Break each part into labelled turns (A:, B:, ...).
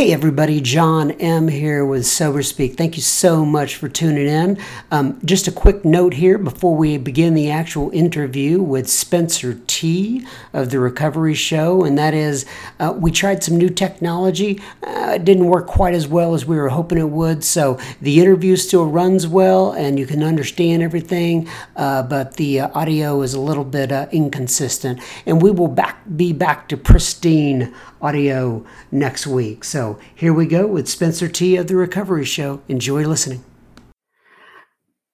A: Hey everybody, John M. here with Sober Speak. Thank you so much for tuning in. Um, just a quick note here before we begin the actual interview with Spencer T of the Recovery Show, and that is uh, we tried some new technology. Uh, it didn't work quite as well as we were hoping it would, so the interview still runs well and you can understand everything, uh, but the uh, audio is a little bit uh, inconsistent. And we will back be back to pristine audio next week. So here we go with Spencer T of the Recovery Show. Enjoy listening.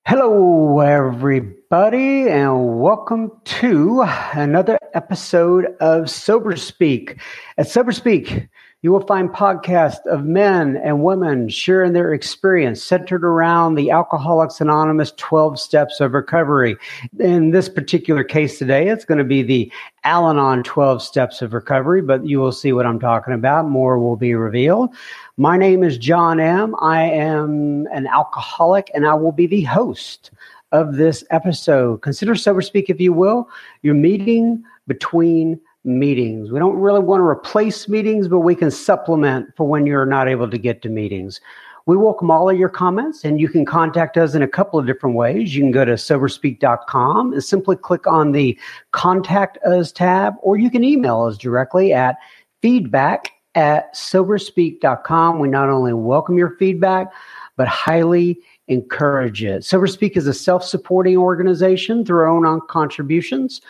A: Hello, everybody, and welcome to another episode of Sober Speak. At Sober Speak, you will find podcasts of men and women sharing their experience centered around the Alcoholics Anonymous 12 steps of recovery. In this particular case today, it's going to be the Al Anon 12 steps of recovery, but you will see what I'm talking about. More will be revealed. My name is John M. I am an alcoholic and I will be the host of this episode. Consider Sober Speak, if you will, your meeting between meetings. We don't really want to replace meetings, but we can supplement for when you're not able to get to meetings. We welcome all of your comments, and you can contact us in a couple of different ways. You can go to soberspeak.com and simply click on the Contact Us tab, or you can email us directly at feedback at soberspeak.com. We not only welcome your feedback, but highly encourage it. SoberSpeak is a self supporting organization through our own contributions.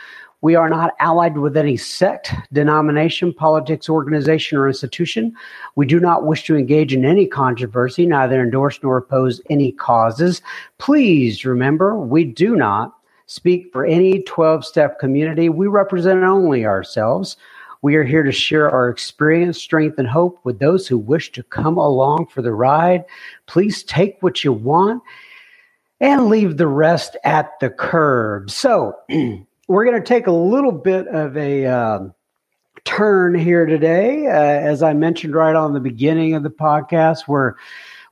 A: We are not allied with any sect, denomination, politics, organization, or institution. We do not wish to engage in any controversy, neither endorse nor oppose any causes. Please remember, we do not speak for any 12 step community. We represent only ourselves. We are here to share our experience, strength, and hope with those who wish to come along for the ride. Please take what you want and leave the rest at the curb. So, we're going to take a little bit of a um, turn here today. Uh, as I mentioned right on the beginning of the podcast, where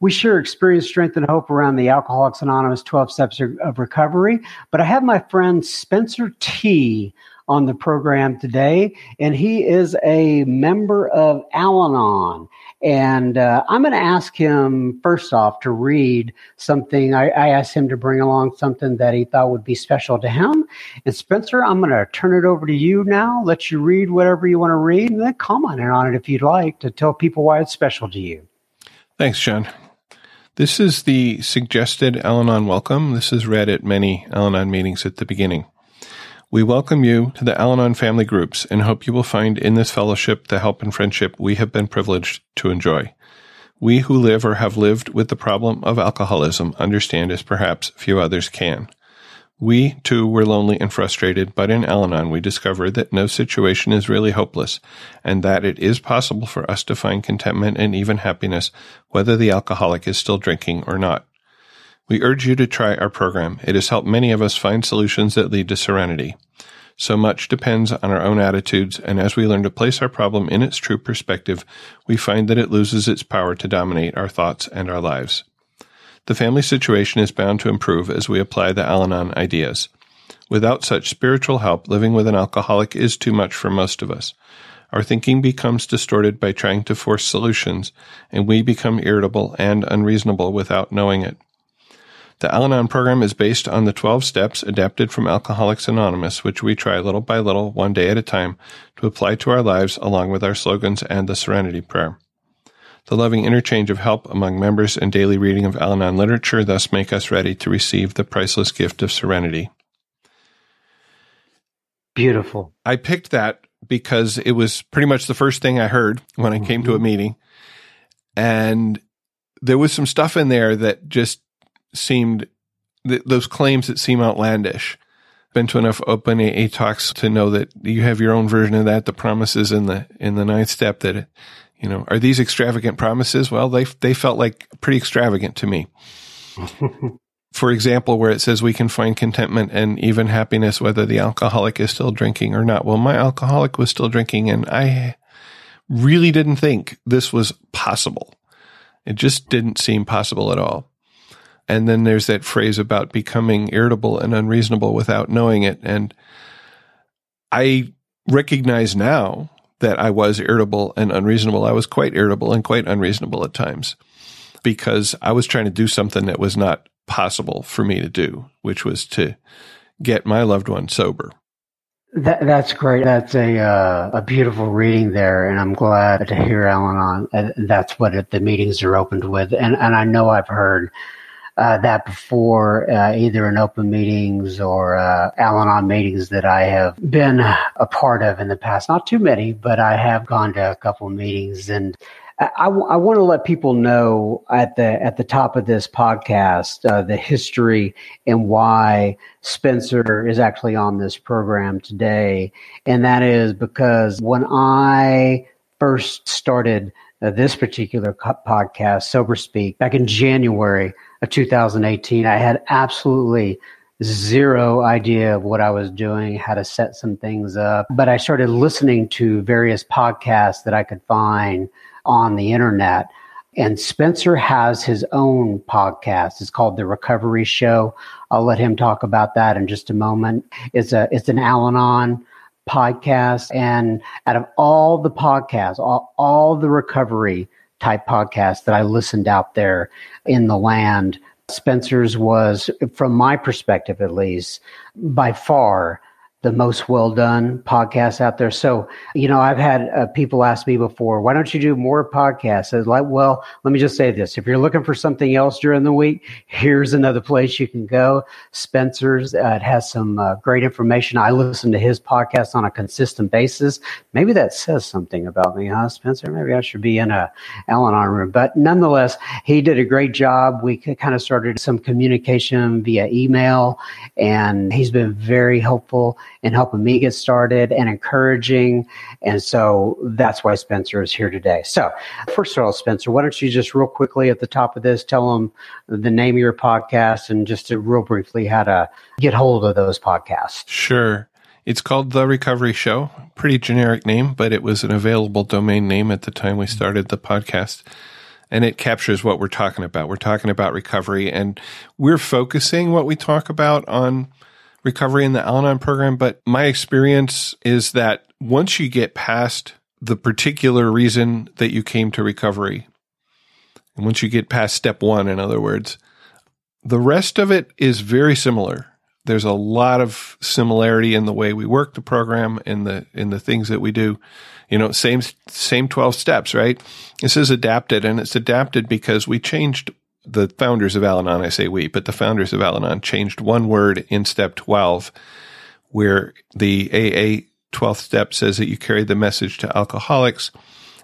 A: we share experience, strength, and hope around the Alcoholics Anonymous 12 Steps of Recovery. But I have my friend Spencer T on the program today, and he is a member of Al Anon. And uh, I'm going to ask him first off to read something. I, I, asked him to bring along something that he thought would be special to him. And Spencer, I'm going to turn it over to you now, let you read whatever you want to read, and then comment on it if you'd like to tell people why it's special to you.
B: Thanks, John. This is the suggested Al Anon welcome. This is read at many Al Anon meetings at the beginning. We welcome you to the Al Anon family groups and hope you will find in this fellowship the help and friendship we have been privileged to enjoy. We who live or have lived with the problem of alcoholism understand as perhaps few others can. We, too, were lonely and frustrated, but in Al Anon we discovered that no situation is really hopeless, and that it is possible for us to find contentment and even happiness, whether the alcoholic is still drinking or not. We urge you to try our program. It has helped many of us find solutions that lead to serenity. So much depends on our own attitudes, and as we learn to place our problem in its true perspective, we find that it loses its power to dominate our thoughts and our lives. The family situation is bound to improve as we apply the Al Anon ideas. Without such spiritual help, living with an alcoholic is too much for most of us. Our thinking becomes distorted by trying to force solutions, and we become irritable and unreasonable without knowing it. The Al Anon program is based on the 12 steps adapted from Alcoholics Anonymous, which we try little by little, one day at a time, to apply to our lives along with our slogans and the Serenity Prayer. The loving interchange of help among members and daily reading of Al Anon literature thus make us ready to receive the priceless gift of serenity.
A: Beautiful.
B: I picked that because it was pretty much the first thing I heard when I came to a mm-hmm. meeting. And there was some stuff in there that just seemed th- those claims that seem outlandish. Been to enough open AA talks to know that you have your own version of that. The promises in the in the ninth step that you know are these extravagant promises? Well, they they felt like pretty extravagant to me. For example, where it says we can find contentment and even happiness whether the alcoholic is still drinking or not. Well, my alcoholic was still drinking, and I really didn't think this was possible. It just didn't seem possible at all. And then there's that phrase about becoming irritable and unreasonable without knowing it. And I recognize now that I was irritable and unreasonable. I was quite irritable and quite unreasonable at times because I was trying to do something that was not possible for me to do, which was to get my loved one sober.
A: That, that's great. That's a uh, a beautiful reading there, and I'm glad to hear Al on. That's what it, the meetings are opened with, and and I know I've heard uh, that before, uh, either in open meetings or uh, Al Anon meetings that I have been a part of in the past. Not too many, but I have gone to a couple meetings, and I, I want to let people know at the at the top of this podcast uh, the history and why Spencer is actually on this program today, and that is because when I first started uh, this particular podcast, Sober Speak, back in January of 2018, I had absolutely zero idea of what I was doing, how to set some things up. But I started listening to various podcasts that I could find on the internet. And Spencer has his own podcast. It's called The Recovery Show. I'll let him talk about that in just a moment. It's a it's an Al-Anon podcast. And out of all the podcasts, all, all the recovery type podcasts that I listened out there in the land, Spencer's was, from my perspective at least, by far the most well done podcast out there. So, you know, I've had uh, people ask me before, why don't you do more podcasts? I was like, well, let me just say this. If you're looking for something else during the week, here's another place you can go. Spencer's, uh, it has some uh, great information. I listen to his podcast on a consistent basis. Maybe that says something about me, huh, Spencer? Maybe I should be in a Al Anon room. But nonetheless, he did a great job. We kind of started some communication via email, and he's been very helpful and helping me get started and encouraging. And so that's why Spencer is here today. So, first of all, Spencer, why don't you just real quickly at the top of this tell them the name of your podcast and just real briefly how to get hold of those podcasts?
B: Sure. It's called The Recovery Show. Pretty generic name, but it was an available domain name at the time we started the podcast. And it captures what we're talking about. We're talking about recovery and we're focusing what we talk about on recovery in the Al Anon program, but my experience is that once you get past the particular reason that you came to recovery, and once you get past step one, in other words, the rest of it is very similar. There's a lot of similarity in the way we work the program in the in the things that we do. You know, same same 12 steps, right? This is adapted and it's adapted because we changed the founders of Al Anon, I say we, but the founders of Al Anon changed one word in step 12, where the AA 12th step says that you carry the message to alcoholics.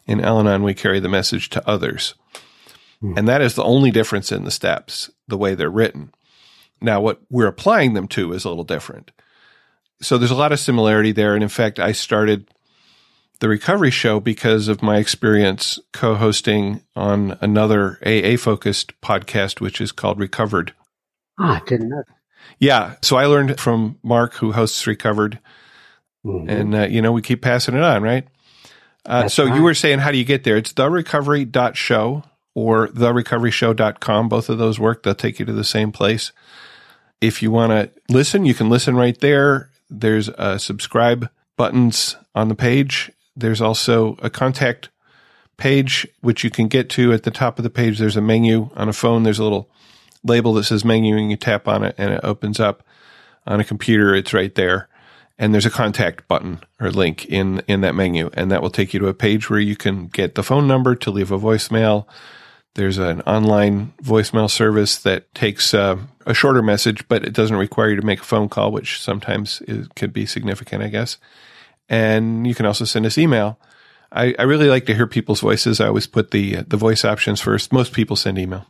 B: In Al Anon, we carry the message to others. Hmm. And that is the only difference in the steps, the way they're written. Now, what we're applying them to is a little different. So there's a lot of similarity there. And in fact, I started the recovery show because of my experience co-hosting on another AA focused podcast, which is called Recovered.
A: Ah, didn't know.
B: Yeah. So I learned from Mark, who hosts Recovered. Mm-hmm. And, uh, you know, we keep passing it on, right? Uh, so right. you were saying, how do you get there? It's therecovery.show or therecoveryshow.com. Both of those work. They'll take you to the same place. If you want to listen, you can listen right there. There's a subscribe buttons on the page there's also a contact page, which you can get to at the top of the page. There's a menu on a phone. There's a little label that says menu and you tap on it and it opens up on a computer. It's right there. And there's a contact button or link in, in that menu. And that will take you to a page where you can get the phone number to leave a voicemail. There's an online voicemail service that takes uh, a shorter message, but it doesn't require you to make a phone call, which sometimes is, could be significant, I guess. And you can also send us email. I, I really like to hear people's voices. I always put the the voice options first. Most people send email.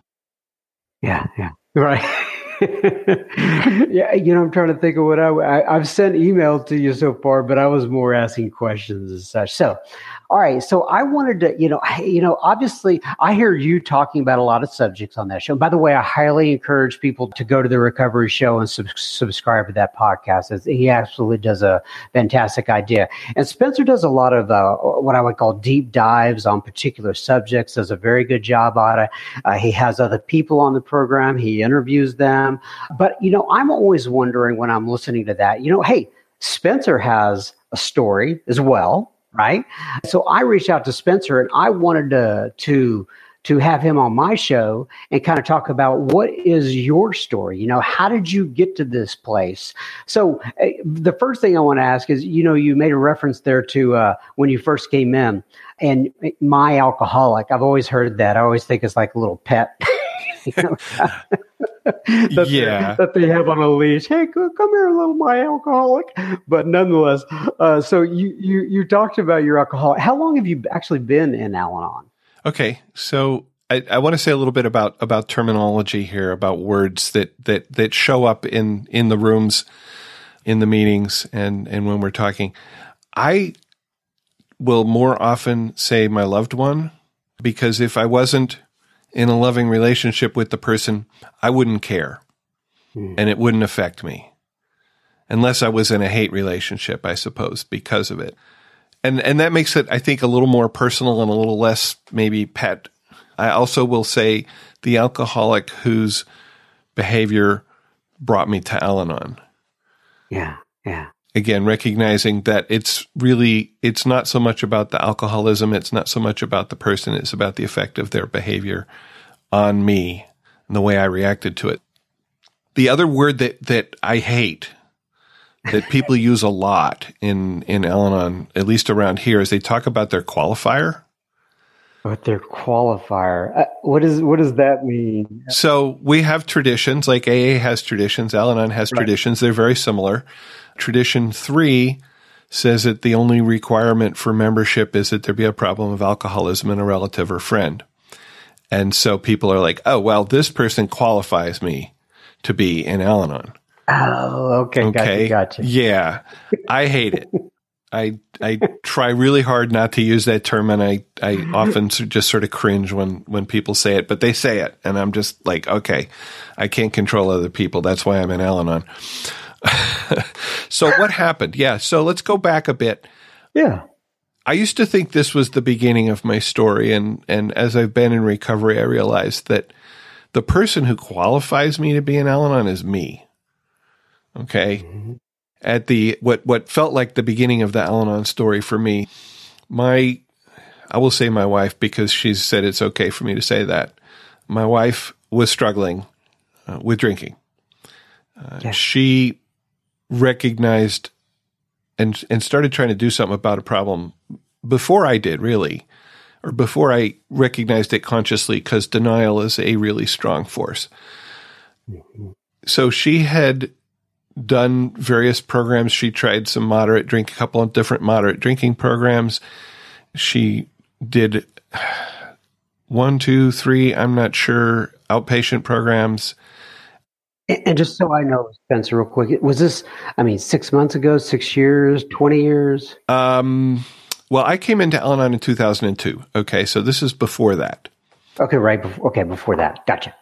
A: Yeah, yeah, right. yeah, you know, I'm trying to think of what I, I have sent email to you so far, but I was more asking questions and such. So, all right. So I wanted to, you know, you know, obviously I hear you talking about a lot of subjects on that show. By the way, I highly encourage people to go to the recovery show and sub- subscribe to that podcast. He absolutely does a fantastic idea. And Spencer does a lot of uh, what I would call deep dives on particular subjects, does a very good job on it. Uh, he has other people on the program. He interviews them. But, you know, I'm always wondering when I'm listening to that, you know, hey, Spencer has a story as well right? So I reached out to Spencer and I wanted to to to have him on my show and kind of talk about what is your story? You know how did you get to this place? So uh, the first thing i want to ask is you know you made a reference there to uh, when you first came in and my alcoholic i've always heard that. I always think it's like a little pet that
B: yeah,
A: they, that they have on a leash. Hey, come here, little my alcoholic. But nonetheless, uh, so you you you talked about your alcoholic. How long have you actually been in Al-Anon?
B: Okay, so I, I want to say a little bit about about terminology here, about words that that that show up in in the rooms, in the meetings, and and when we're talking. I will more often say my loved one because if I wasn't in a loving relationship with the person, I wouldn't care mm. and it wouldn't affect me unless I was in a hate relationship, I suppose, because of it. And, and that makes it, I think, a little more personal and a little less maybe pet. I also will say the alcoholic whose behavior brought me to Al Anon.
A: Yeah. Yeah
B: again recognizing that it's really it's not so much about the alcoholism it's not so much about the person it's about the effect of their behavior on me and the way i reacted to it. The other word that that i hate that people use a lot in in al-anon at least around here is they talk about their qualifier.
A: What their qualifier. Uh, what is what does that mean?
B: So we have traditions like aa has traditions al-anon has right. traditions they're very similar Tradition three says that the only requirement for membership is that there be a problem of alcoholism in a relative or friend. And so people are like, oh, well, this person qualifies me to be in Al Anon.
A: Oh, okay. Okay. Gotcha, gotcha.
B: Yeah. I hate it. I I try really hard not to use that term, and I I often just sort of cringe when when people say it, but they say it, and I'm just like, okay, I can't control other people. That's why I'm in Al-Anon. so what happened? Yeah. So let's go back a bit.
A: Yeah.
B: I used to think this was the beginning of my story, and and as I've been in recovery, I realized that the person who qualifies me to be an Al-Anon is me. Okay. Mm-hmm. At the what what felt like the beginning of the Al-Anon story for me, my I will say my wife because she's said it's okay for me to say that. My wife was struggling uh, with drinking. Uh, yeah. She recognized and and started trying to do something about a problem before I did, really, or before I recognized it consciously, because denial is a really strong force. So she had done various programs. She tried some moderate drink, a couple of different moderate drinking programs. She did one, two, three, I'm not sure, outpatient programs.
A: And just so I know, Spencer, real quick, was this? I mean, six months ago, six years, twenty years?
B: Um, well, I came into Al-Anon in two thousand and two. Okay, so this is before that.
A: Okay, right. Before, okay, before that, gotcha.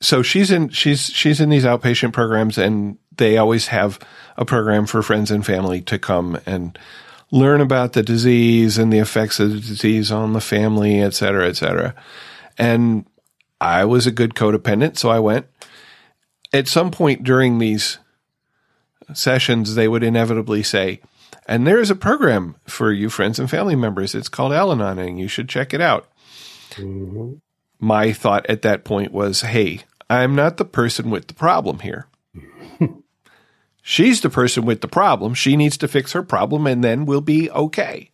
B: So she's in she's she's in these outpatient programs, and they always have a program for friends and family to come and learn about the disease and the effects of the disease on the family, et cetera, et cetera. And I was a good codependent, so I went at some point during these sessions, they would inevitably say, and there is a program for you friends and family members. It's called Al Anon, and you should check it out. Mm-hmm. My thought at that point was, hey, I'm not the person with the problem here. She's the person with the problem. She needs to fix her problem, and then we'll be okay.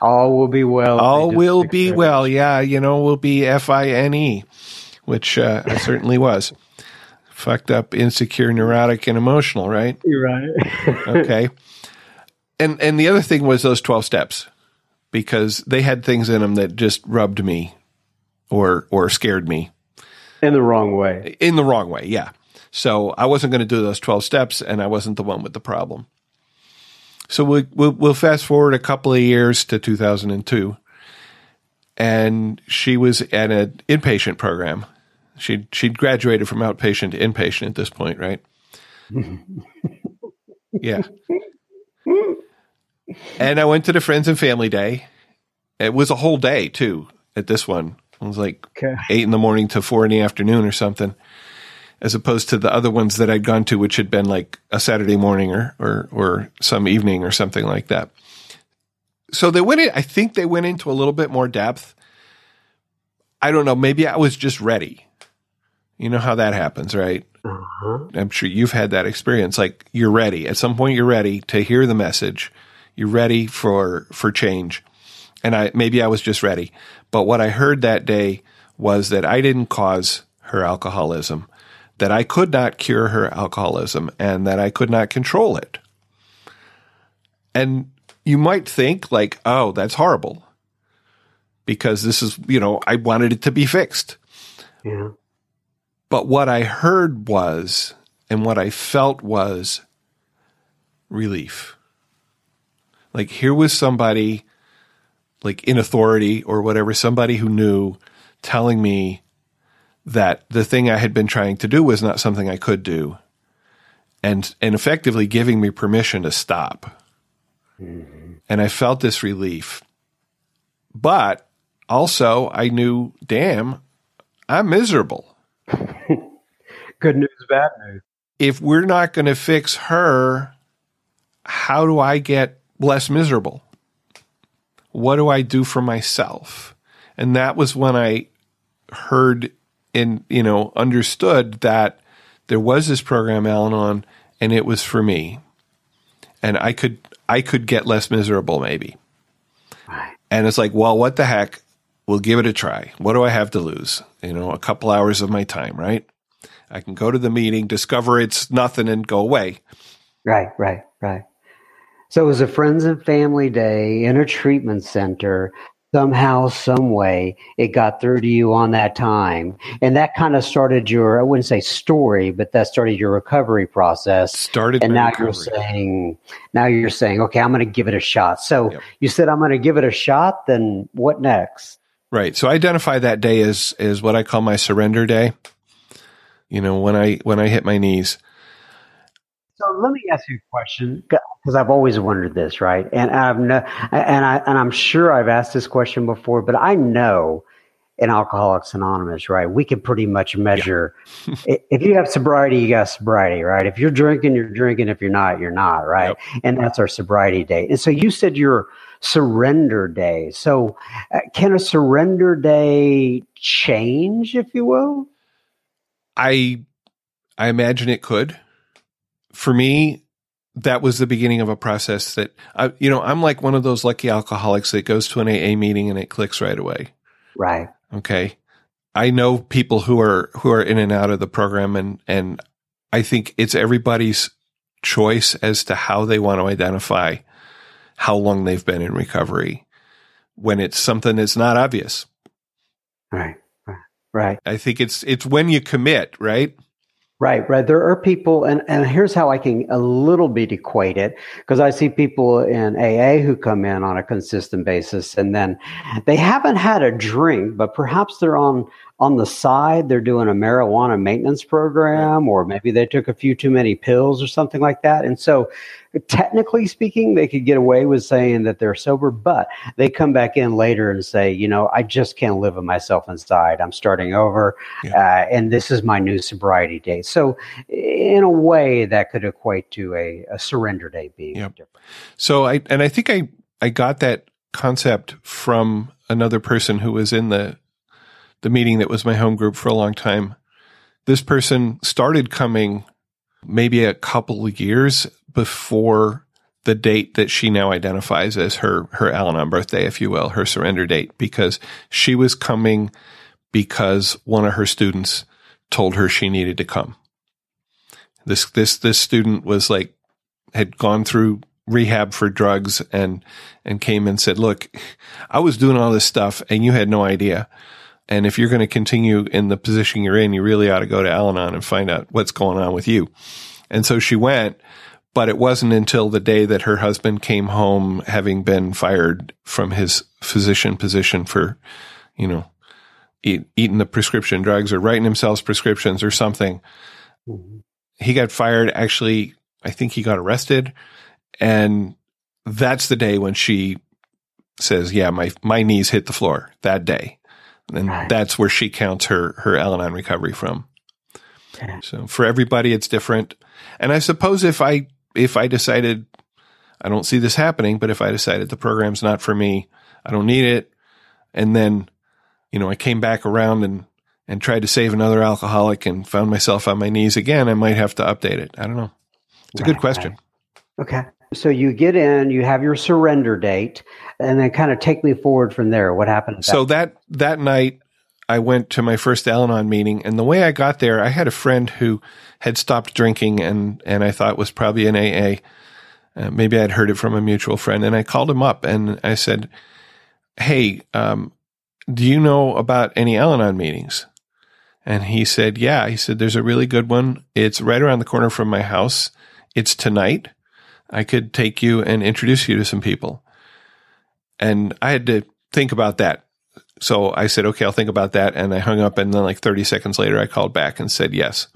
A: All will be well.
B: All will be well. Yeah, you know, we'll be F I N E, which uh, I certainly was fucked up, insecure, neurotic, and emotional, right?
A: You're right.
B: okay. And and the other thing was those twelve steps, because they had things in them that just rubbed me, or or scared me,
A: in the wrong way.
B: In the wrong way, yeah. So I wasn't going to do those twelve steps, and I wasn't the one with the problem. So we, we'll, we'll fast forward a couple of years to 2002, and she was at an inpatient program She'd she'd graduated from outpatient to inpatient at this point, right? yeah. And I went to the friends and family day. It was a whole day too. At this one, it was like okay. eight in the morning to four in the afternoon or something, as opposed to the other ones that I'd gone to, which had been like a Saturday morning or or or some evening or something like that. so they went in, I think they went into a little bit more depth. I don't know. Maybe I was just ready. You know how that happens, right? Uh-huh. I'm sure you've had that experience. Like you're ready. At some point, you're ready to hear the message. You're ready for for change. And I maybe I was just ready. But what I heard that day was that I didn't cause her alcoholism, that I could not cure her alcoholism, and that I could not control it. And you might think like, oh, that's horrible. Because this is, you know, I wanted it to be fixed.
A: Yeah.
B: But what I heard was, and what I felt was relief. Like here was somebody like in authority or whatever, somebody who knew telling me that the thing I had been trying to do was not something I could do and and effectively giving me permission to stop. Mm-hmm. And I felt this relief. But also I knew, damn, I'm miserable.
A: Good news, bad news.
B: If we're not going to fix her, how do I get less miserable? What do I do for myself? And that was when I heard and, you know, understood that there was this program, Al Anon, and it was for me. And I could, I could get less miserable maybe. And it's like, well, what the heck? We'll give it a try. What do I have to lose? You know, a couple hours of my time, right? I can go to the meeting, discover it's nothing, and go away.
A: Right, right, right. So it was a friends and family day in a treatment center. Somehow, some way, it got through to you on that time, and that kind of started your—I wouldn't say story, but that started your recovery process.
B: Started,
A: and now
B: recovery.
A: you're saying, now you're saying, okay, I'm going to give it a shot. So yep. you said I'm going to give it a shot. Then what next?
B: Right. So I identify that day as as what I call my surrender day. You know, when I when I hit my knees.
A: So let me ask you a question because I've always wondered this, right? And I've no, and I and I'm sure I've asked this question before, but I know in Alcoholics Anonymous, right? We can pretty much measure yeah. if you have sobriety, you got sobriety, right? If you're drinking, you're drinking. If you're not, you're not, right? Yep. And that's our sobriety date. And so you said your surrender day. So uh, can a surrender day change, if you will?
B: I I imagine it could. For me, that was the beginning of a process that I, you know, I'm like one of those lucky alcoholics that goes to an AA meeting and it clicks right away.
A: Right.
B: Okay. I know people who are who are in and out of the program and and I think it's everybody's choice as to how they want to identify how long they've been in recovery when it's something that's not obvious.
A: Right. Right.
B: I think it's it's when you commit, right?
A: Right, right. There are people, and, and here's how I can a little bit equate it because I see people in AA who come in on a consistent basis and then they haven't had a drink, but perhaps they're on on the side they're doing a marijuana maintenance program or maybe they took a few too many pills or something like that. And so technically speaking they could get away with saying that they're sober but they come back in later and say you know i just can't live with myself inside. I'm starting over. Yeah. uh, and this is my new sobriety date. So in a way that could equate to a, a surrender date being yep. different.
B: So i and i think i i got that concept from another person who was in the the meeting that was my home group for a long time. This person started coming maybe a couple of years before the date that she now identifies as her her Al-Anon birthday, if you will, her surrender date, because she was coming because one of her students told her she needed to come. This this this student was like had gone through rehab for drugs and and came and said, "Look, I was doing all this stuff and you had no idea. And if you're going to continue in the position you're in, you really ought to go to Al Anon and find out what's going on with you. And so she went, but it wasn't until the day that her husband came home, having been fired from his physician position for, you know, eat, eating the prescription drugs or writing himself prescriptions or something. Mm-hmm. He got fired. Actually, I think he got arrested. And that's the day when she says, yeah, my, my knees hit the floor that day and right. that's where she counts her her Al-Anon recovery from. So for everybody, it's different. And I suppose if I if I decided I don't see this happening, but if I decided the program's not for me, I don't need it. And then, you know, I came back around and, and tried to save another alcoholic and found myself on my knees again, I might have to update it. I don't know. It's a right, good question.
A: Right. Okay. So you get in, you have your surrender date, and then kind of take me forward from there. What happened?
B: So that that night, I went to my first Al-Anon meeting, and the way I got there, I had a friend who had stopped drinking, and and I thought was probably an AA. Uh, maybe I'd heard it from a mutual friend, and I called him up and I said, "Hey, um, do you know about any Al-Anon meetings?" And he said, "Yeah." He said, "There's a really good one. It's right around the corner from my house. It's tonight." I could take you and introduce you to some people. And I had to think about that. So I said, okay, I'll think about that. And I hung up. And then, like 30 seconds later, I called back and said, yes,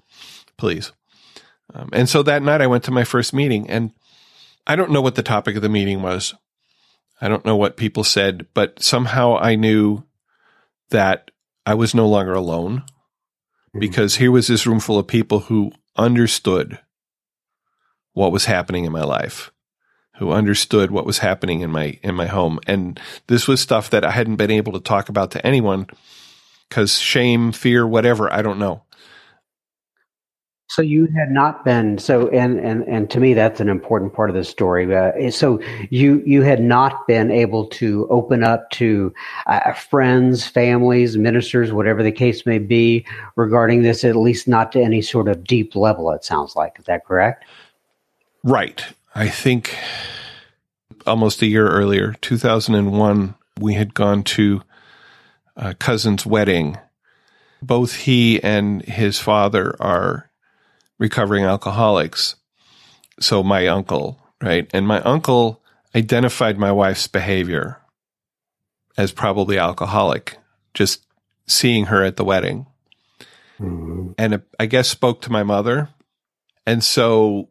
B: please. Um, and so that night, I went to my first meeting. And I don't know what the topic of the meeting was. I don't know what people said, but somehow I knew that I was no longer alone mm-hmm. because here was this room full of people who understood what was happening in my life, who understood what was happening in my in my home. And this was stuff that I hadn't been able to talk about to anyone because shame, fear, whatever, I don't know.
A: So you had not been so, and and and to me, that's an important part of the story. Uh, so you you had not been able to open up to uh, friends, families, ministers, whatever the case may be, regarding this. At least not to any sort of deep level. It sounds like is that correct?
B: Right. I think almost a year earlier, 2001, we had gone to a cousin's wedding. Both he and his father are recovering alcoholics. So my uncle, right? And my uncle identified my wife's behavior as probably alcoholic, just seeing her at the wedding. Mm-hmm. And I guess spoke to my mother. And so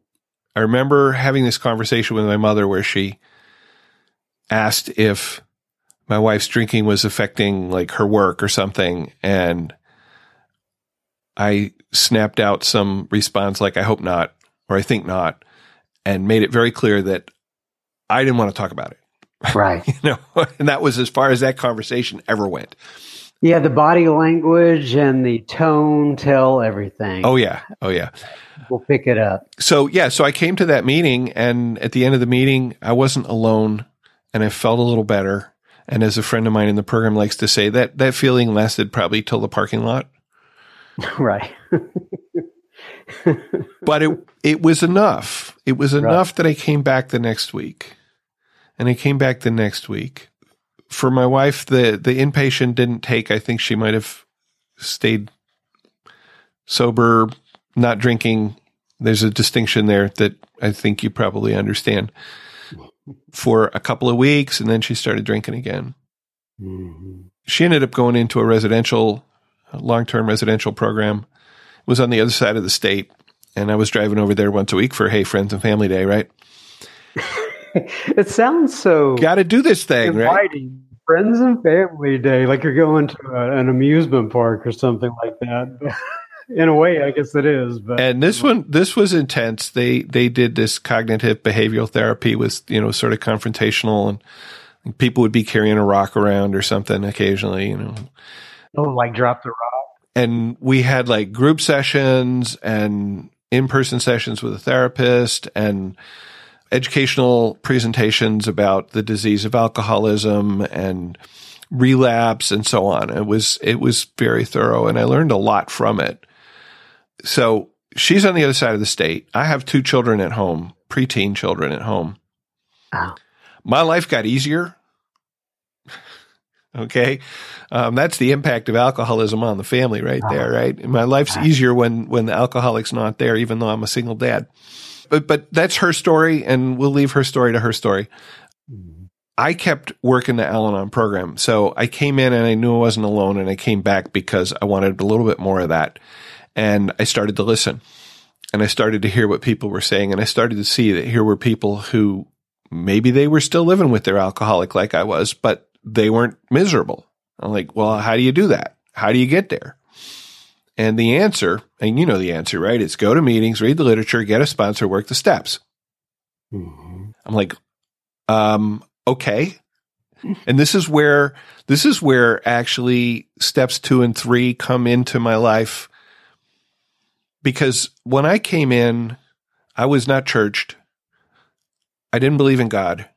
B: I remember having this conversation with my mother where she asked if my wife's drinking was affecting like her work or something. And I snapped out some response like, I hope not, or I think not, and made it very clear that I didn't want to talk about it.
A: Right.
B: you know, and that was as far as that conversation ever went.
A: Yeah, the body language and the tone tell everything.
B: Oh yeah. Oh yeah
A: we'll pick it up.
B: So yeah, so I came to that meeting, and at the end of the meeting, I wasn't alone, and I felt a little better. And as a friend of mine in the program likes to say, that that feeling lasted probably till the parking lot.
A: Right.
B: but it it was enough. It was enough right. that I came back the next week, and I came back the next week. For my wife, the the inpatient didn't take. I think she might have stayed sober, not drinking there's a distinction there that I think you probably understand. For a couple of weeks, and then she started drinking again. Mm-hmm. She ended up going into a residential, long term residential program. It was on the other side of the state, and I was driving over there once a week for Hey Friends and Family Day, right?
A: it sounds so.
B: Got to do this thing,
A: inviting. right? Friends and Family Day, like you're going to a, an amusement park or something like that. in a way, I guess it is. But
B: and this one, this was intense. They they did this cognitive behavioral therapy was you know sort of confrontational, and people would be carrying a rock around or something occasionally. You know,
A: oh, like drop the rock.
B: And we had like group sessions and in person sessions with a therapist and educational presentations about the disease of alcoholism and relapse and so on. It was it was very thorough and I learned a lot from it so she's on the other side of the state. I have two children at home, preteen children at home. Oh. My life got easier. okay. Um, that's the impact of alcoholism on the family right there, right? My life's easier when, when the alcoholic's not there, even though I'm a single dad. But, but that's her story and we'll leave her story to her story. Mm-hmm. I kept working the Al Anon program. So I came in and I knew I wasn't alone and I came back because I wanted a little bit more of that. And I started to listen and I started to hear what people were saying. And I started to see that here were people who maybe they were still living with their alcoholic like I was, but they weren't miserable. I'm like, well, how do you do that? How do you get there? And the answer, and you know the answer, right? It's go to meetings, read the literature, get a sponsor, work the steps. Mm-hmm. I'm like, um, okay. And this is where this is where actually steps two and three come into my life. Because when I came in, I was not churched. I didn't believe in God.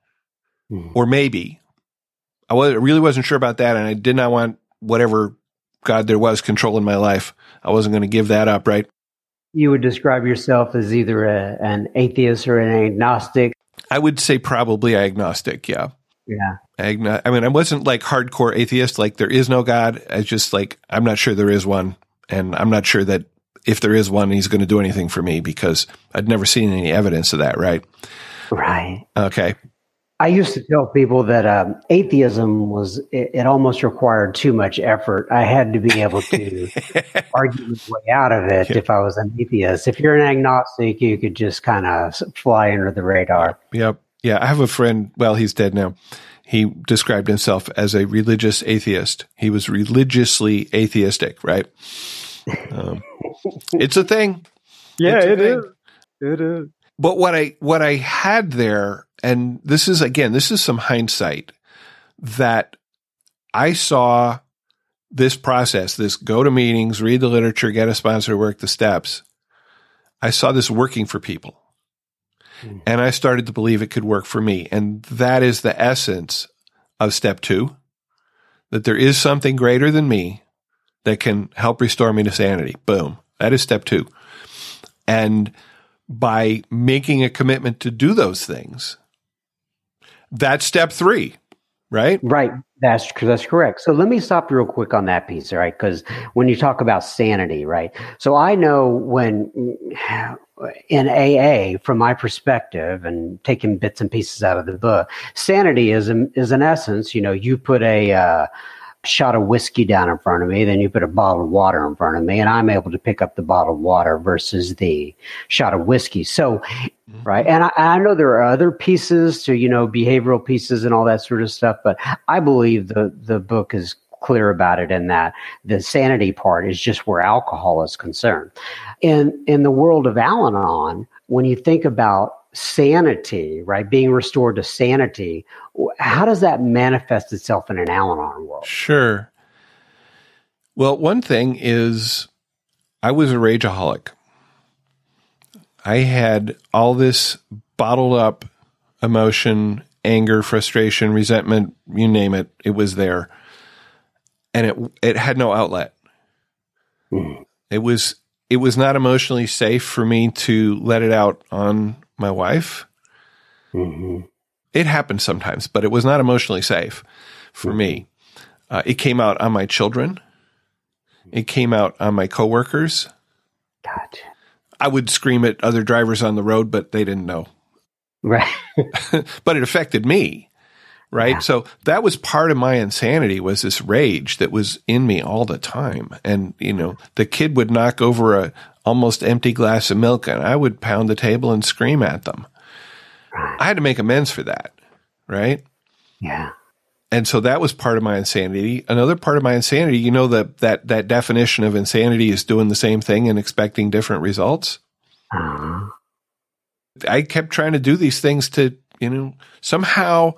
A: Hmm.
B: Or maybe. I was, I really wasn't sure about that, and I did not want whatever God there was controlling my life. I wasn't going to give that up, right?
A: You would describe yourself as either a, an atheist or an agnostic.
B: I would say probably agnostic, yeah.
A: Yeah.
B: Agno- I mean, I wasn't like hardcore atheist, like there is no God. I just like, I'm not sure there is one. And I'm not sure that if there is one, he's going to do anything for me because I'd never seen any evidence of that, right?
A: Right.
B: Okay.
A: I used to tell people that um, atheism was, it, it almost required too much effort. I had to be able to argue my way out of it
B: Yeah.
A: if I was an atheist. If you're an agnostic, you could just kind of fly under the radar.
B: Yep. Yeah. I have a friend, well, he's dead now. He described himself as a religious atheist. He was religiously atheistic, right? Um, it's a thing. Yeah, it's a thing.
A: It is.
B: But what I what I had there, and this is again, this is some hindsight that I saw this process, this go to meetings, read the literature, get a sponsor, work the steps. I saw this working for people.
A: Hmm.
B: And I started to believe it could work for me. And that is the essence of step two that there is something greater than me that can help restore me to sanity. Boom. That is step two. And by making a commitment to do those things, that's step three, right?
A: Right. That's that's correct. So let me stop real quick on that piece, right? Because when you talk about sanity, right? So I know when in AA, from my perspective, and taking bits and pieces out of the book, sanity is is in essence, you know, you put a uh, shot of whiskey down in front of me, then you put a bottle of water in front of me, and I'm able to pick up the bottle of water versus the shot of whiskey. So mm-hmm. right and I, I know there are other pieces to you know behavioral pieces and all that sort of stuff but i believe the the book is clear about it in that the sanity part is just where alcohol is concerned in in the world of al-anon when you think about sanity right being restored to sanity how does that manifest itself in an al-anon world
B: Sure. Well, one thing is I was a rageaholic. I had all this bottled up emotion, anger, frustration, resentment, you name it, it was there. And it it had no outlet.
A: Mm.
B: It was it was not emotionally safe for me to let it out on my wife.
A: Mhm.
B: It happened sometimes, but it was not emotionally safe for me. Uh, it came out on my children. It came out on my coworkers.
A: gotcha
B: I would scream at other drivers on the road, but they didn't know.
A: right
B: but it affected me, right?
A: Yeah.
B: So that was part of my insanity was this rage that was in me all the time. And you know, the kid would knock over a almost empty glass of milk, and I would pound the table and scream at them. I had to make amends for that, right?
A: yeah
B: and so that was part of my insanity. Another part of my insanity, you know, that that that definition of insanity is doing the same thing and expecting different results.
A: uh
B: I kept trying to do these things to, you know, somehow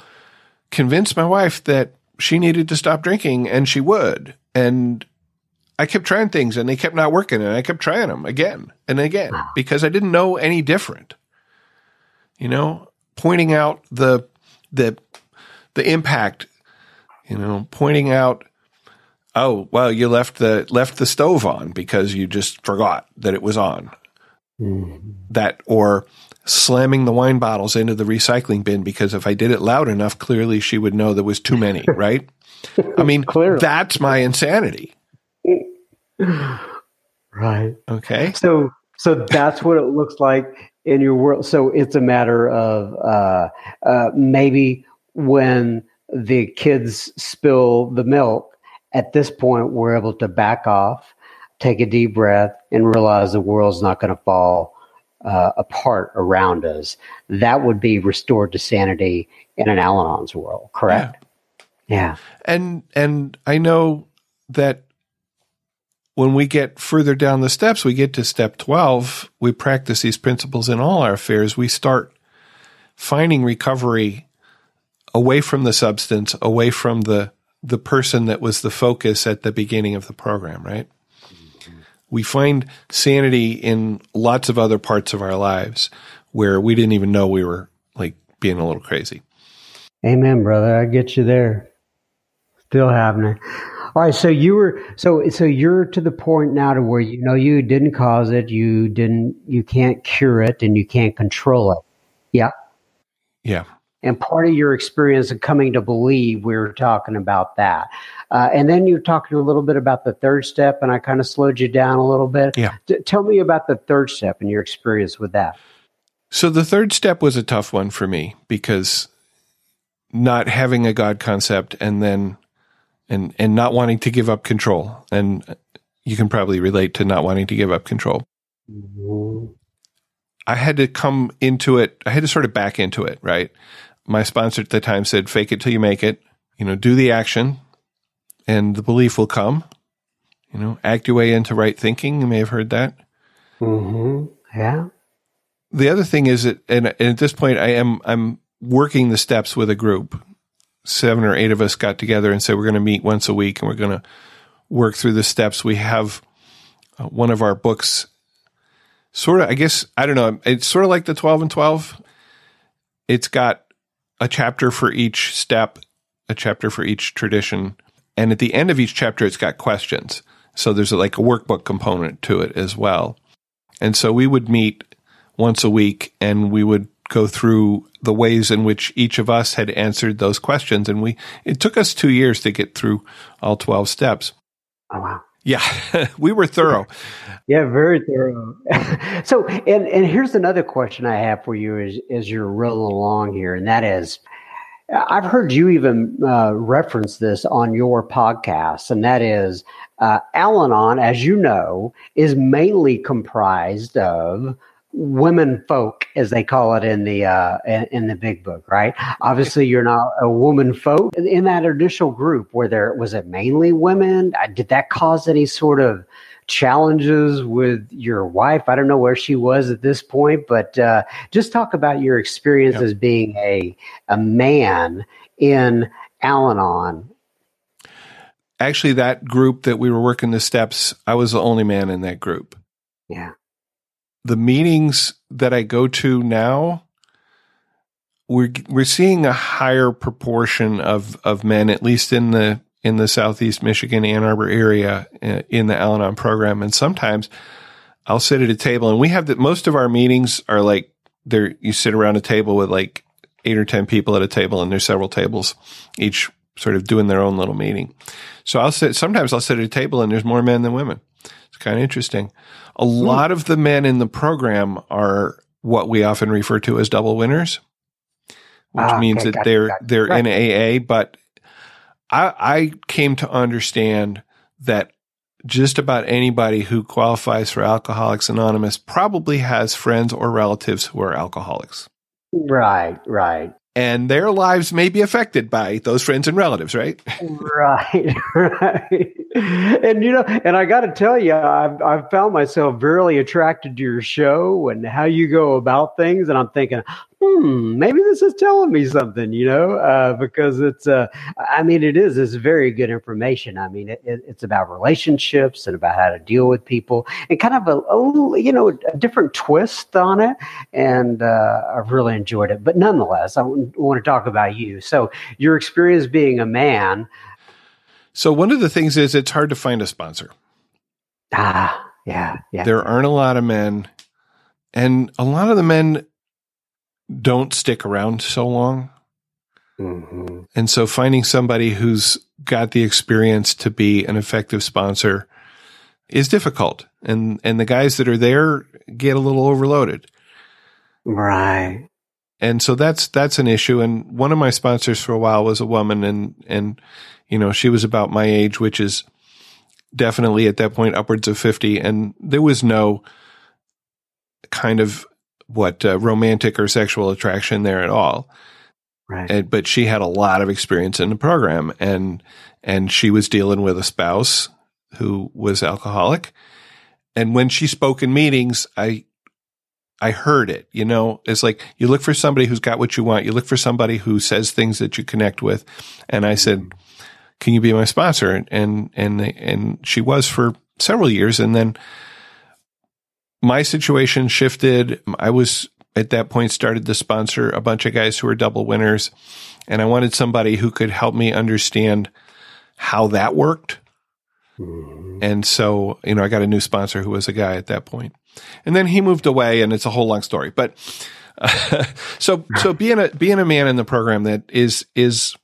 B: convince my wife that she needed to stop drinking and she would. And I kept trying things and they kept not working and I kept trying them again and again because I didn't know any different. You know, pointing out the the the impact, you know, pointing out oh, well, you left the left the stove on because you just forgot that it was on
A: Mhm.
B: that or slamming the wine bottles into the recycling bin because if I did it loud enough, clearly she would know there was too many, right? I mean,
A: Clearly.
B: that's my insanity.
A: right
B: Okay.
A: So, so that's what it looks like in your world. So it's a matter of uh, uh, maybe when the kids spill the milk. At this point, we're able to back off, take a deep breath, and realize the world's not going to fall uh, apart around us. That would be restored to sanity in an Al-Anon's world, correct? Yeah.
B: And and I know that when we get further down the steps, we get to step 12, we practice these principles in all our affairs. We start finding recovery away from the substance, away from the the person that was the focus at the beginning of the program, right? We find sanity in lots of other parts of our lives where we didn't even know we were like being a little crazy.
A: Amen, brother. I get you there. Still happening. All right, so you were so so you're to the point now to where you know you didn't cause it, you didn't you can't cure it and you can't control it. Yeah.
B: Yeah.
A: And part of your experience of coming to believe, we were talking about that. Uh, and then you're talking a little bit about the third step, and I kind of slowed you down a little bit.
B: Yeah.
A: D- tell me about the third step and your experience with that.
B: So the third step was a tough one for me because not having a God concept and then and and not wanting to give up control. And you can probably relate to not wanting to give up control. Mm-hmm. I had to come into it. I had to sort of back into it, right? My sponsor at the time said, fake it till you make it, you know, do the action and the belief will come, you know, act your way into right thinking. You may have heard that.
A: Mm-hmm. Yeah.
B: The other thing is that, and, and at this point I am, I'm working the steps with a group. Seven or eight of us got together and said, we're going to meet once a week and we're going to work through the steps. We have uh, one of our books sort of, I guess, I don't know. It's sort of like the 12 and 12. It's got a chapter for each step, a chapter for each tradition. And at the end of each chapter, it's got questions. So there's a, like a workbook component to it as well. And so we would meet once a week and we would go through the ways in which each of us had answered those questions. And we, it took us two years to get through all 12 steps.
A: Oh, wow.
B: Yeah, we were thorough.
A: Yeah, very thorough. so, and and here's another question I have for you as as you're rolling along here, and that is, I've heard you even uh, reference this on your podcast, and that is, uh, Al-Anon, as you know, is mainly comprised of women folk, as they call it in the uh, in, the big book, right? Obviously, you're not a woman folk in that initial group. Where there was it mainly women? Uh, did that cause any sort of challenges with your wife? I don't know where she was at this point, but uh, just talk about your experience as being a a man in Al-Anon.
B: Actually, that group that we were working the steps, I was the only man in that group.
A: Yeah
B: the meetings that I go to now, we're we're seeing a higher proportion of of men, at least in the in the southeast Michigan Ann Arbor area, uh, in the Al-Anon program, and sometimes I'll sit at a table, and we have that. Most of our meetings are like there. You sit around a table with like eight or ten people at a table, and there's several tables, each sort of doing their own little meeting. So I'll sit. Sometimes I'll sit at a table, and there's more men than women. It's kind of interesting. A hmm. lot of the men in the program are what we often refer to as double winners, which ah, means okay, that they're they're right. in AA. But I, I came to understand that just about anybody who qualifies for Alcoholics Anonymous probably has friends or relatives who are alcoholics.
A: Right, right
B: and their lives may be affected by those friends and relatives, right?
A: right, right. And you know, and I got to tell you, I've I've found myself very attracted to your show and how you go about things, and I'm thinking, hmm, maybe this is telling me something, you know, uh, because it's, uh, I mean, it is, it's very good information. I mean, it, it's about relationships and about how to deal with people and kind of a, a you know, a different twist on it. And uh, I've really enjoyed it. But nonetheless, I want to talk about you. So your experience being a man.
B: So one of the things is it's hard to find a sponsor.
A: Ah, yeah, yeah.
B: There aren't a lot of men. And a lot of the men don't stick around so long. Mm-hmm. And so finding somebody who's got the experience to be an effective sponsor is difficult. And, and the guys that are there get a little overloaded.
A: Right.
B: And so that's, that's an issue. And one of my sponsors for a while was a woman and, and, you know, she was about my age, which is definitely at that point upwards of 50. And there was no kind of what uh, romantic or sexual attraction there at all.
A: Right.
B: And, but she had a lot of experience in the program and, and she was dealing with a spouse who was alcoholic. And when she spoke in meetings, I, I heard it. You know, it's like you look for somebody who's got what you want. You look for somebody who says things that you connect with. And I said, "Can you be my sponsor?" And and and, and she was for several years. And then my situation shifted. I was at that point started to sponsor a bunch of guys who were double winners, and I wanted somebody who could help me understand how that worked. Mm-hmm. And so, you know, I got a new sponsor who was a guy at that point. And then he moved away and it's a whole long story. But uh, so so being a being a man in the program that is is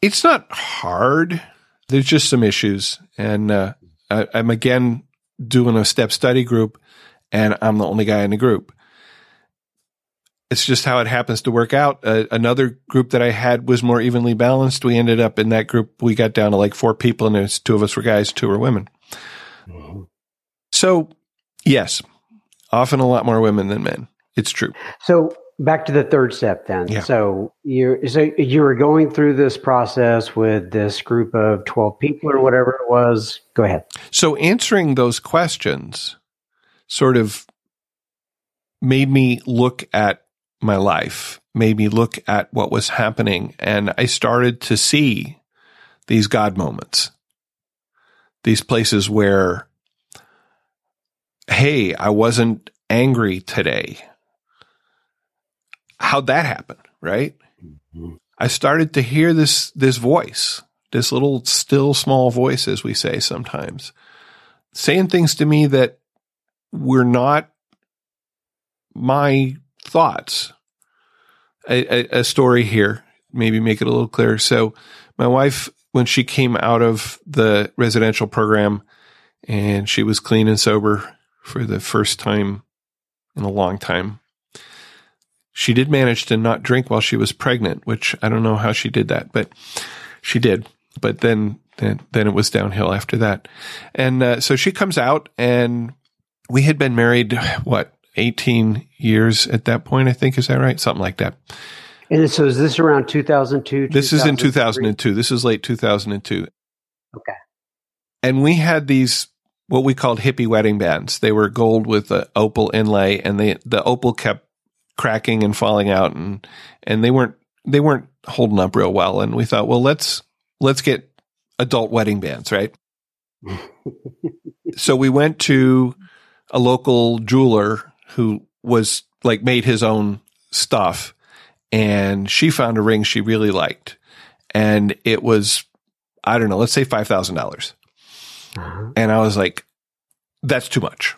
B: it's not hard. There's just some issues and uh, I, I'm again doing a step study group and I'm the only guy in the group it's just how it happens to work out. Uh, another group that I had was more evenly balanced. We ended up in that group, we got down to like four people, and there's two of us were guys, two were women. Mm-hmm. So, yes, often a lot more women than men. It's true.
A: So, back to the third step then. Yeah. So, you so you were going through this process with this group of 12 people or whatever it was. Go ahead.
B: So, answering those questions sort of made me look at my life made me look at what was happening. And I started to see these God moments, these places where, hey, I wasn't angry today. How'd that happen? Right. Mm-hmm. I started to hear this, this voice, this little still small voice, as we say sometimes, saying things to me that were not my thoughts. A, a, a story here, maybe make it a little clearer. So, my wife, when she came out of the residential program and she was clean and sober for the first time in a long time, she did manage to not drink while she was pregnant, which I don't know how she did that, but she did. But then, then, then it was downhill after that. And uh, so she comes out, and we had been married, what, 18 years at that point, I think. Is that right? Something like that.
A: And so is this around 2002?
B: This is in 2002. This is late 2002.
A: Okay.
B: And we had these, what we called hippie wedding bands. They were gold with the opal inlay and they, the opal kept cracking and falling out and, and they weren't, they weren't holding up real well. And we thought, well, let's, let's get adult wedding bands, right? so we went to a local jeweler who was like made his own stuff and she found a ring she really liked and it was i don't know let's say $5000. Uh-huh. and i was like that's too much.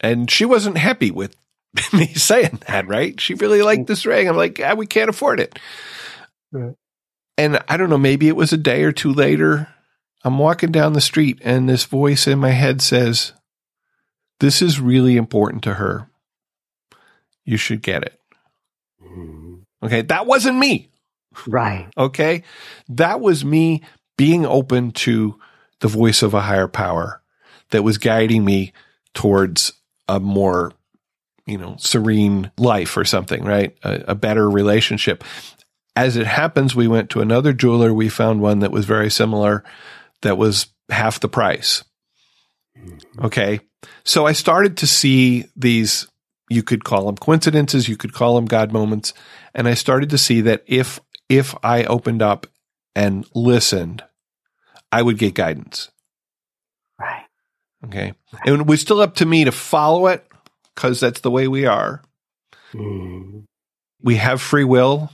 B: And she wasn't happy with me saying that right? She really liked this ring. I'm like ah, we can't afford it. Right. and i don't know maybe it was a day or two later i'm walking down the street and this voice in my head says this is really important to her. You should get it. Mm-hmm. Okay. That wasn't me.
A: Right.
B: Okay. That was me being open to the voice of a higher power that was guiding me towards a more, you know, serene life or something, right? A, a better relationship. As it happens, we went to another jeweler. We found one that was very similar, that was half the price. Mm-hmm. Okay. So I started to see these, you could call them coincidences, you could call them God moments. And I started to see that if, if I opened up and listened, I would get guidance.
A: Right.
B: Okay. And it was still up to me to follow it because that's the way we are. Mm. We have free will.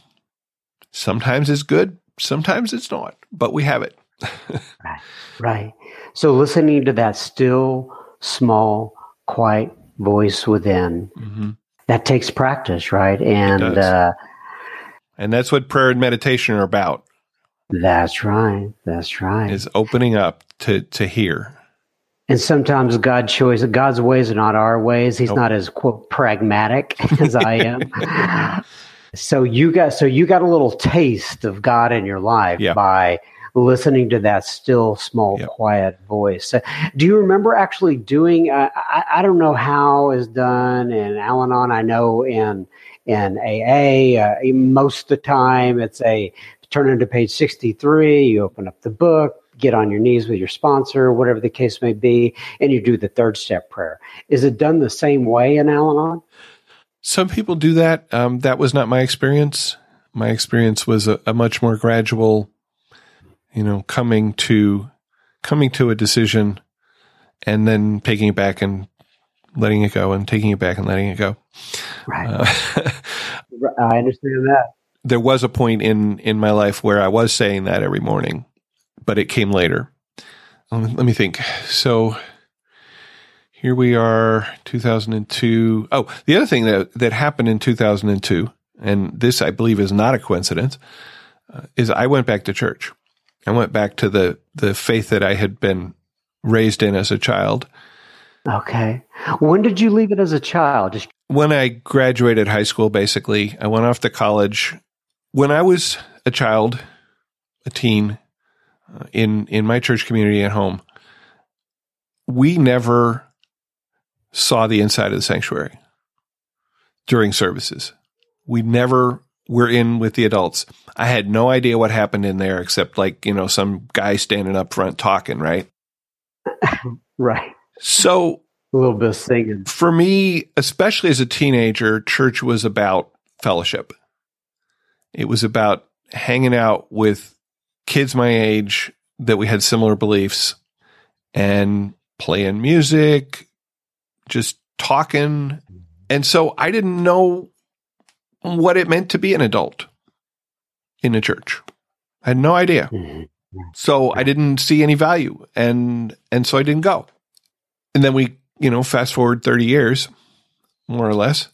B: Sometimes it's good, sometimes it's not, but we have it.
A: right. Right. So listening to that still small, quiet voice within. Mm-hmm. That takes practice, right? And uh,
B: and that's what prayer and meditation are about.
A: That's right. That's right.
B: Is opening up to to hear.
A: And sometimes God's choice, God's ways are not our ways. He's nope. not as quote pragmatic as I am. so you got so you got a little taste of God in your life yeah. by listening to that still small yep. quiet voice uh, do you remember actually doing uh, I, I don't know how is done in al-anon i know in in aa uh, most of the time it's a turn into page 63 you open up the book get on your knees with your sponsor, whatever the case may be, and you do the third step prayer. Is it done the same way in Al Anon?
B: Some people do that. Um, that was not my experience. My experience was a, a much more gradual, you know, coming to coming to a decision and then taking it back and letting it go and taking it back and letting it go.
A: Right. Uh, I understand that.
B: There was a point in in my life where I was saying that every morning, but it came later. Um, let me think. So here we are, 2002. Oh, the other thing that that happened in 2002, and this I believe is not a coincidence, uh, is I went back to church. I went back to the the faith that I had been raised in as a child.
A: Okay. When did you leave it as a child?
B: When I graduated high school, basically, I went off to college. When I was a child, a teen, uh, in in my church community at home, we never saw the inside of the sanctuary during services. We never were in with the adults. I had no idea what happened in there except like, you know, some guy standing up front talking, right?
A: right.
B: So
A: a little bit of singing.
B: For me, especially as a teenager, church was about fellowship. It was about hanging out with kids my age that we had similar beliefs and playing music, just talking. And so I didn't know what it meant to be an adult in a church. I had no idea. Mm-hmm. So I didn't see any value and and so I didn't go. And then we, you know, fast forward 30 years more or less.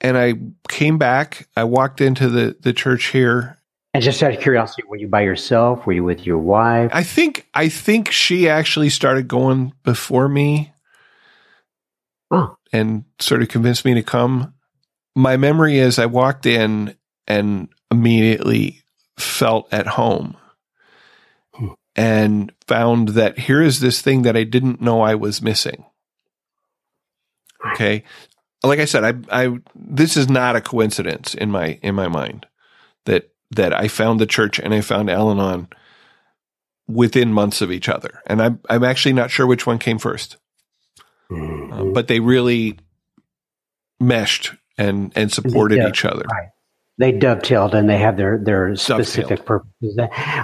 B: And I came back, I walked into the the church here
A: and just out of curiosity, were you by yourself? Were you with your wife?
B: I think I think she actually started going before me.
A: Oh.
B: And sort of convinced me to come. My memory is I walked in and immediately felt at home and found that here is this thing that I didn't know I was missing. Okay. Like I said, I, I, this is not a coincidence in my, in my mind that, that I found the church and I found Al Anon within months of each other. And I'm, I'm actually not sure which one came 1st mm-hmm. uh, but they really meshed and, and supported yeah, each other.
A: Right they dovetailed and they have their their specific purposes.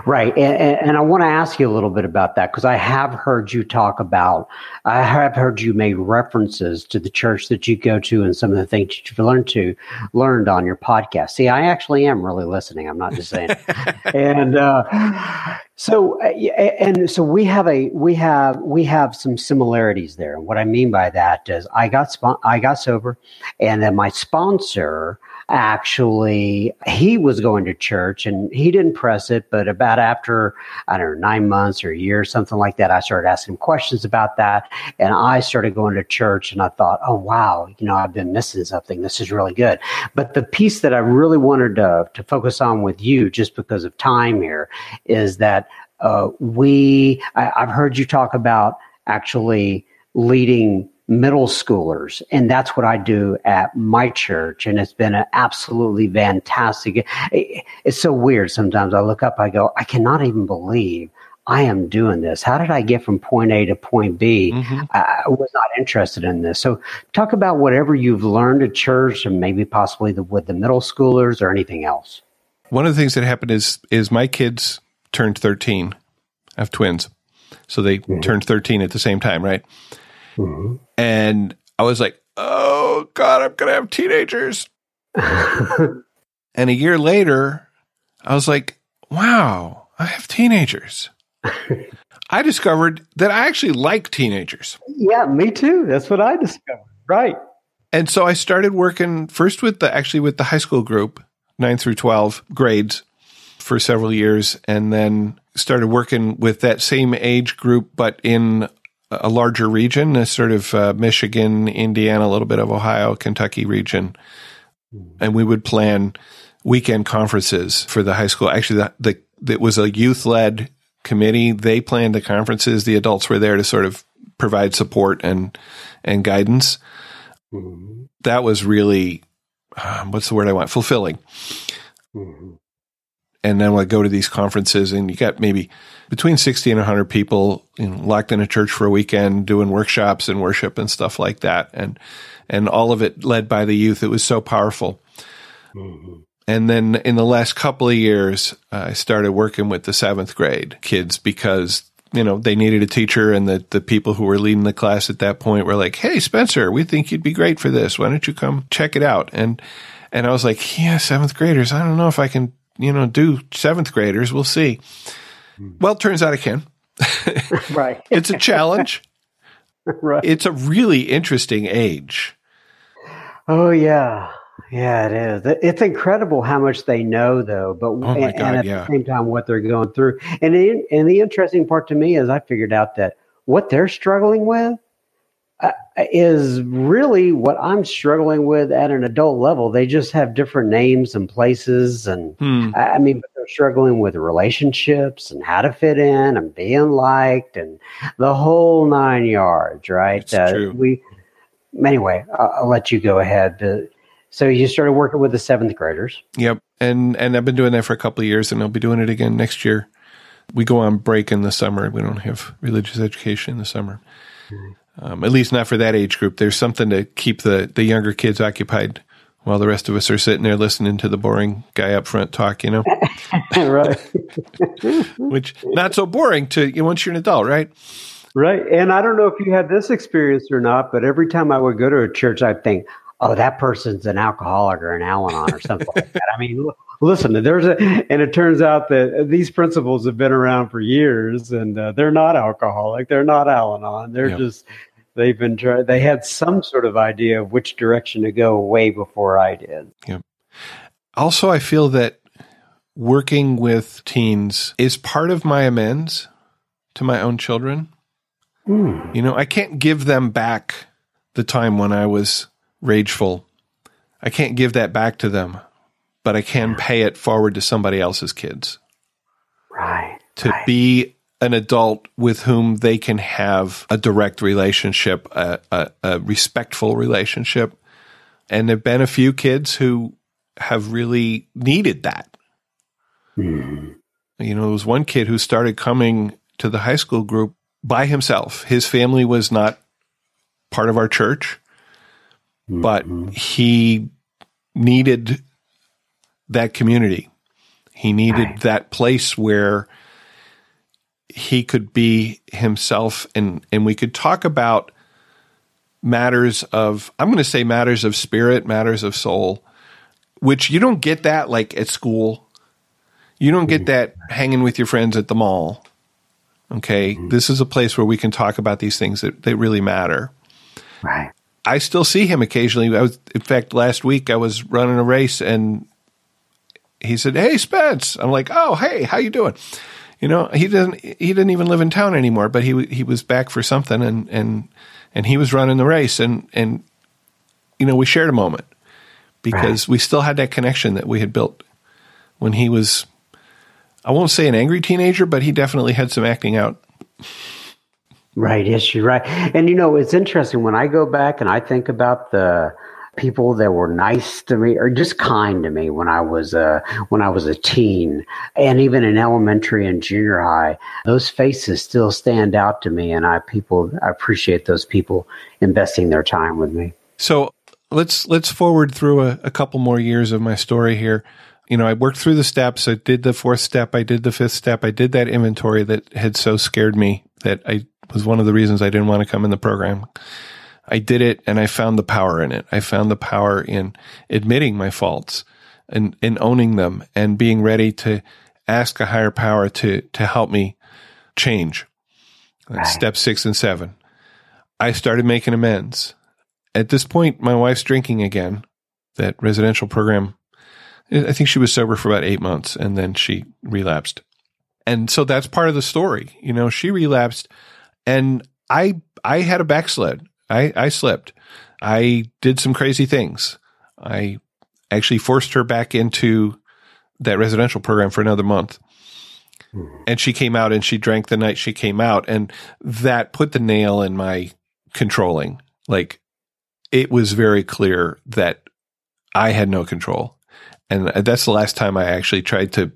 A: Right and, and i want to ask you a little bit about that because i have heard you talk about i have heard you make references to the church that you go to and some of the things that you've learned to learned on your podcast. See i actually am really listening i'm not just saying. And uh, so and so we have a we have we have some similarities there. And what i mean by that is i got i got sober and then my sponsor actually he was going to church and he didn't press it but about after i don't know nine months or a year something like that i started asking questions about that. And i started going to church and i thought oh wow you know i've been missing something. This is really good. But the piece that i really wanted to, to focus on with you just because of time here is that uh, we I, i've heard you talk about actually leading middle schoolers. And that's what I do at my church. And it's been an absolutely fantastic. It's so weird. Sometimes I look up, I go, I cannot even believe I am doing this. How did I get from point A to point B? Mm-hmm. I was not interested in this. So talk about whatever you've learned at church and maybe possibly the, with the middle schoolers or anything else.
B: One of the things that happened is, is my kids turned 13. I have twins. So they mm-hmm. turned 13 at the same time, right? Mm-hmm. And I was like, oh God, I'm going to have teenagers. and a year later, I was like, wow, I have teenagers. I discovered that I actually like teenagers.
A: Yeah, me too. That's what I discovered. Right.
B: And so I started working first with the actually with the high school group, 9 through 12 grades for several years and then started working with that same age group but in a larger region, a sort of uh, Michigan, Indiana, a little bit of Ohio, Kentucky region. And we would plan weekend conferences for the high school. Actually, the, the it was a youth led committee. They planned the conferences. The adults were there to sort of provide support and and guidance. Mm-hmm. That was really uh, what's the word I want? Fulfilling. Mm-hmm. and then I go to these conferences and you got maybe between 60 and 100 people you know, locked in a church for a weekend doing workshops and worship and stuff like that. And, and all of it led by the youth. It was so powerful. Mm-hmm. And then in the last couple of years, uh, I started working with the seventh grade kids because you know, they needed a teacher and the, the people who were leading the class at that point were like, Hey, Spencer, we think you'd be great for this. Why don't you come check it out? And, and I was like, yeah, seventh graders. I don't know if I can, you know, do seventh graders. We'll see. Well, it turns out I can.
A: right.
B: it's a challenge.
A: right.
B: It's a really interesting age.
A: Oh yeah. Yeah, it is. It's incredible how much they know, though. But
B: oh and, God,
A: and, at
B: yeah.
A: the same time, what they're going through. And and the interesting part to me is I figured out that what they're struggling with uh, is really what I'm struggling with at an adult level. They just have different names and places, and
B: hmm.
A: I mean, they're struggling with relationships and how to fit in and being liked and the whole nine yards. Right?
B: Uh,
A: we anyway. I'll, I'll let you go ahead. But, so you started working with the seventh graders.
B: Yep, and and I've been doing that for a couple of years, and I'll be doing it again next year. We go on break in the summer. We don't have religious education in the summer, mm-hmm. Um, at least not for that age group. There's something to keep the the younger kids occupied while the rest of us are sitting there listening to the boring guy up front talk. You know,
A: right?
B: Which not so boring to you know, once you're an adult, right?
A: Right. And I don't know if you had this experience or not, but every time I would go to a church, I'd think, oh, that person's an alcoholic or an Al-Anon or something like that. I mean, listen, there's a, and it turns out that these principles have been around for years, and uh, they're not alcoholic, they're not Al-Anon, they're yep. just they've been trying. They had some sort of idea of which direction to go way before I did.
B: Yep. Also, I feel that working with teens is part of my amends to my own children.
A: Mm.
B: You know, I can't give them back the time when I was rageful. I can't give that back to them, but I can pay it forward to somebody else's kids.
A: Right.
B: To
A: right.
B: be an adult with whom they can have a direct relationship, a, a, a respectful relationship. And there have been a few kids who have really needed that.
A: Mm.
B: You know, there was one kid who started coming to the high school group by himself. His family was not part of our church but mm-hmm. he needed that community. He needed that place where he could be himself and and we could talk about matters of I'm going to say matters of spirit, matters of soul, which you don't get that like at school. You don't get mm-hmm. that hanging with your friends at the mall. Okay, mm-hmm. this is a place where we can talk about these things that, that really matter.
A: Right.
B: I still see him occasionally. I was, in fact, last week I was running a race and he said, "Hey, Spence." I'm like, "Oh, hey, how you doing?" You know, he doesn't he didn't even live in town anymore, but he he was back for something and and and he was running the race and and you know, we shared a moment because right. we still had that connection that we had built when he was I won't say an angry teenager, but he definitely had some acting out.
A: Right. Yes, you're right. And you know, it's interesting when I go back and I think about the people that were nice to me or just kind to me when I was a when I was a teen and even in elementary and junior high those faces still stand out to me and I people I appreciate those people investing their time with me.
B: So let's let's forward through a, a couple more years of my story here. You know, I worked through the steps. I did the fourth step. I did the fifth step. I did that inventory that had so scared me that I was one of the reasons I didn't want to come in the program. I did it and I found the power in it. I found the power in admitting my faults and, and owning them and being ready to ask a higher power to, to help me change. Right. Step six and seven. I started making amends. At this point, my wife's drinking again. That residential program, I think she was sober for about eight months and then she relapsed. And so that's part of the story. You know, she relapsed and I I had a backslid. I, I slipped. I did some crazy things. I actually forced her back into that residential program for another month. Hmm. And she came out and she drank the night she came out. And that put the nail in my controlling. Like it was very clear that I had no control. And that's the last time I actually tried to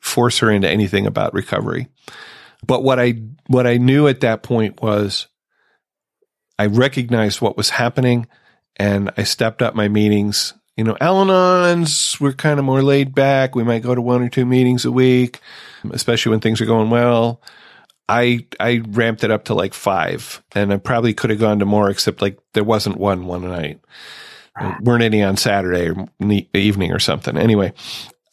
B: force her into anything about recovery. But what I what I knew at that point was I recognized what was happening and I stepped up my meetings. You know, Al-Anons, we're kind of more laid back. We might go to one or two meetings a week, especially when things are going well. I I ramped it up to like five, and I probably could have gone to more, except like there wasn't one one night. There weren't any on Saturday or evening or something. Anyway,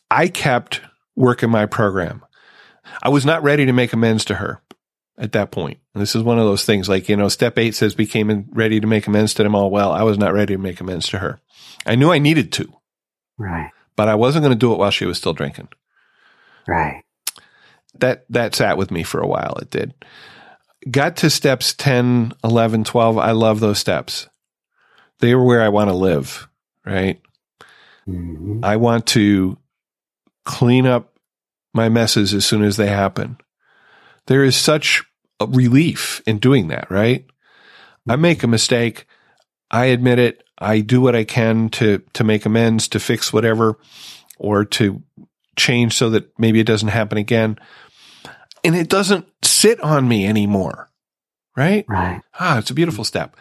B: I kept working my program. I was not ready to make amends to her at that point. And this is one of those things like, you know, step eight says we came in ready to make amends to them all. Well, I was not ready to make amends to her. I knew I needed to.
A: Right.
B: But I wasn't going to do it while she was still drinking.
A: Right.
B: That, that sat with me for a while. It did. Got to steps 10, 11, 12. I love those steps. They were where I want to live. Right. Mm-hmm. I want to clean up my messes as soon as they happen. There is such relief in doing that, right? I make a mistake. I admit it. I do what I can to, to make amends, to fix whatever, or to change so that maybe it doesn't happen again. And it doesn't sit on me anymore. Right?
A: Right.
B: Ah, it's a beautiful step.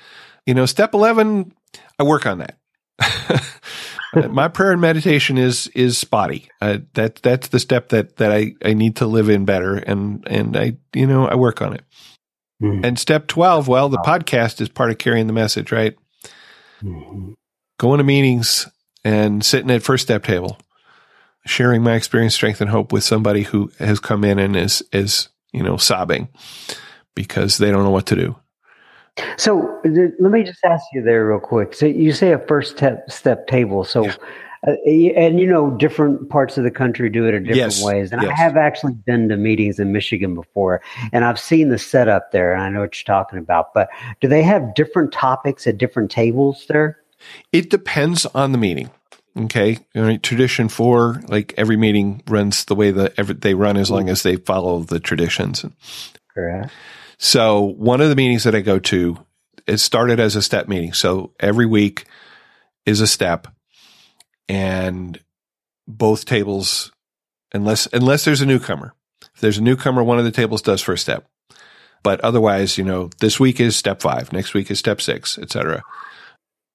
B: You know, step 11, I work on that. my prayer and meditation is is spotty. Uh, that that's the step that that I I need to live in better, and and I you know I work on it. Mm-hmm. And step twelve, well, the podcast is part of carrying the message, right? Mm-hmm. Going to meetings and sitting at first step table, sharing my experience, strength, and hope with somebody who has come in and is is you know sobbing because they don't know what to do.
A: So let me just ask you there real quick. So you say a first step step table. So, yeah. uh, and you know, different parts of the country do it in different yes. ways. And yes. I have actually been to meetings in Michigan before, and I've seen the setup there, and I know what you're talking about. But do they have different topics at different tables there?
B: It depends on the meeting. Okay, tradition four, like every meeting runs the way that they run as long as they follow the traditions.
A: Correct.
B: So one of the meetings that I go to, it started as a step meeting. So every week is a step and both tables, unless, unless there's a newcomer, if there's a newcomer, one of the tables does first step. But otherwise, you know, this week is step five, next week is step six, etc.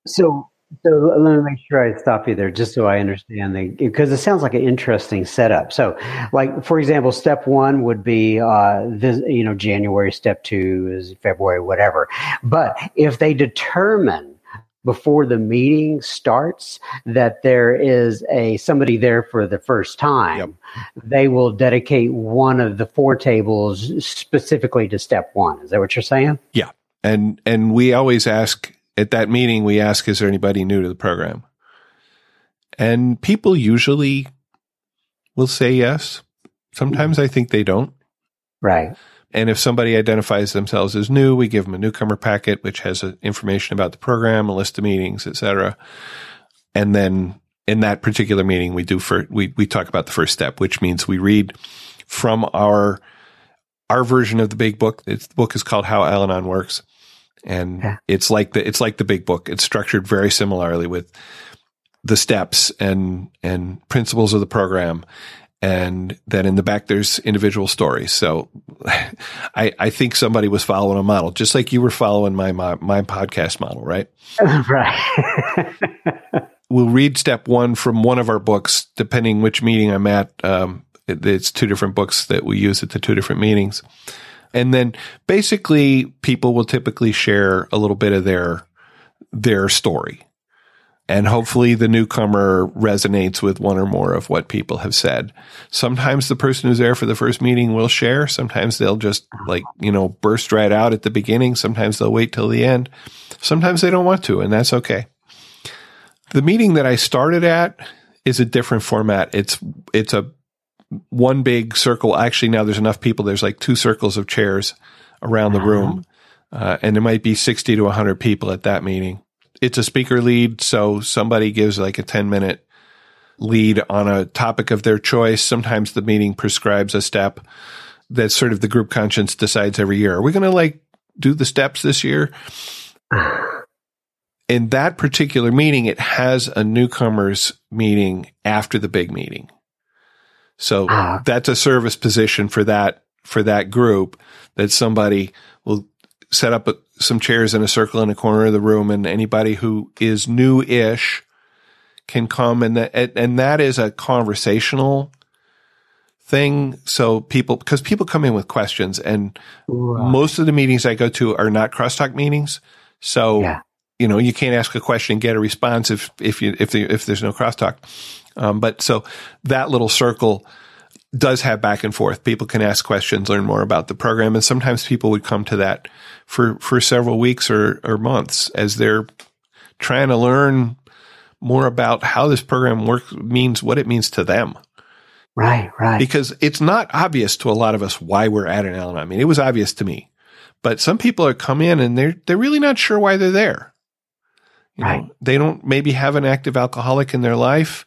A: So so let me make sure I stop you there, just so I understand the because it sounds like an interesting setup. So, like for example, step one would be uh, this, you know January. Step two is February, whatever. But if they determine before the meeting starts that there is a somebody there for the first time, yep. they will dedicate one of the four tables specifically to step one. Is that what you're saying?
B: Yeah, and and we always ask at that meeting, we ask, is there anybody new to the program? And people usually will say yes. Sometimes I think they don't.
A: Right.
B: And if somebody identifies themselves as new, we give them a newcomer packet, which has information about the program, a list of meetings, etc. And then in that particular meeting, we do for, we, we talk about the first step, which means we read from our, our version of the big book. It's, the book is called How Al-Anon Works and yeah. it's like the it's like the big book. It's structured very similarly with the steps and and principles of the program and then in the back there's individual stories. So I, I think somebody was following a model, just like you were following my my, my podcast model, right?
A: right.
B: we'll read step one from one of our books, depending which meeting I'm at. Um, it, it's two different books that we use at the two different meetings. And then basically people will typically share a little bit of their, their story. And hopefully the newcomer resonates with one or more of what people have said. Sometimes the person who's there for the first meeting will share. Sometimes they'll just like, you know, burst right out at the beginning. Sometimes they'll wait till the end. Sometimes they don't want to, and that's okay. The meeting that I started at is a different format. It's, it's a one big circle. Actually, now there's enough people. There's like two circles of chairs around the room. Uh, and there might be 60 to 100 people at that meeting. It's a speaker lead. So somebody gives like a 10 minute lead on a topic of their choice. Sometimes the meeting prescribes a step that sort of the group conscience decides every year. Are we going to like do the steps this year? In that particular meeting, it has a newcomers meeting after the big meeting. So ah. that's a service position for that for that group that somebody will set up a, some chairs in a circle in a corner of the room and anybody who is new-ish can come and that and that is a conversational thing so people because people come in with questions and right. most of the meetings I go to are not crosstalk meetings so yeah. you know you can't ask a question and get a response if if you if the, if there's no crosstalk um, but so that little circle does have back and forth. People can ask questions, learn more about the program, and sometimes people would come to that for for several weeks or or months as they're trying to learn more about how this program works, means what it means to them.
A: Right, right.
B: Because it's not obvious to a lot of us why we're at an Al-Anon. I mean, it was obvious to me, but some people are come in and they're they're really not sure why they're there. You right. Know, they don't maybe have an active alcoholic in their life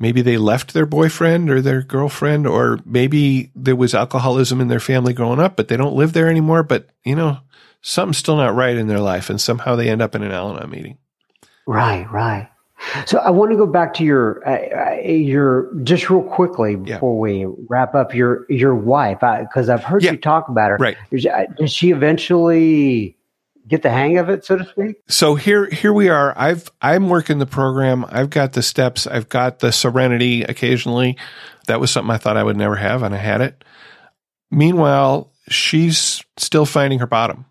B: maybe they left their boyfriend or their girlfriend, or maybe there was alcoholism in their family growing up, but they don't live there anymore. But, you know, something's still not right in their life. And somehow they end up in an Al Anon meeting.
A: Right, right. So I want to go back to your uh, uh your just real quickly before yeah. we wrap up your your wife because I've heard yeah. you talk about her.
B: Right?
A: Uh, Does she eventually get the hang of it, so to speak?
B: So here, here we are. I've, I'm working the program. I've got the steps. I've got the serenity occasionally. That was something I thought I would never have, and I had it. Meanwhile, she's still finding her bottom.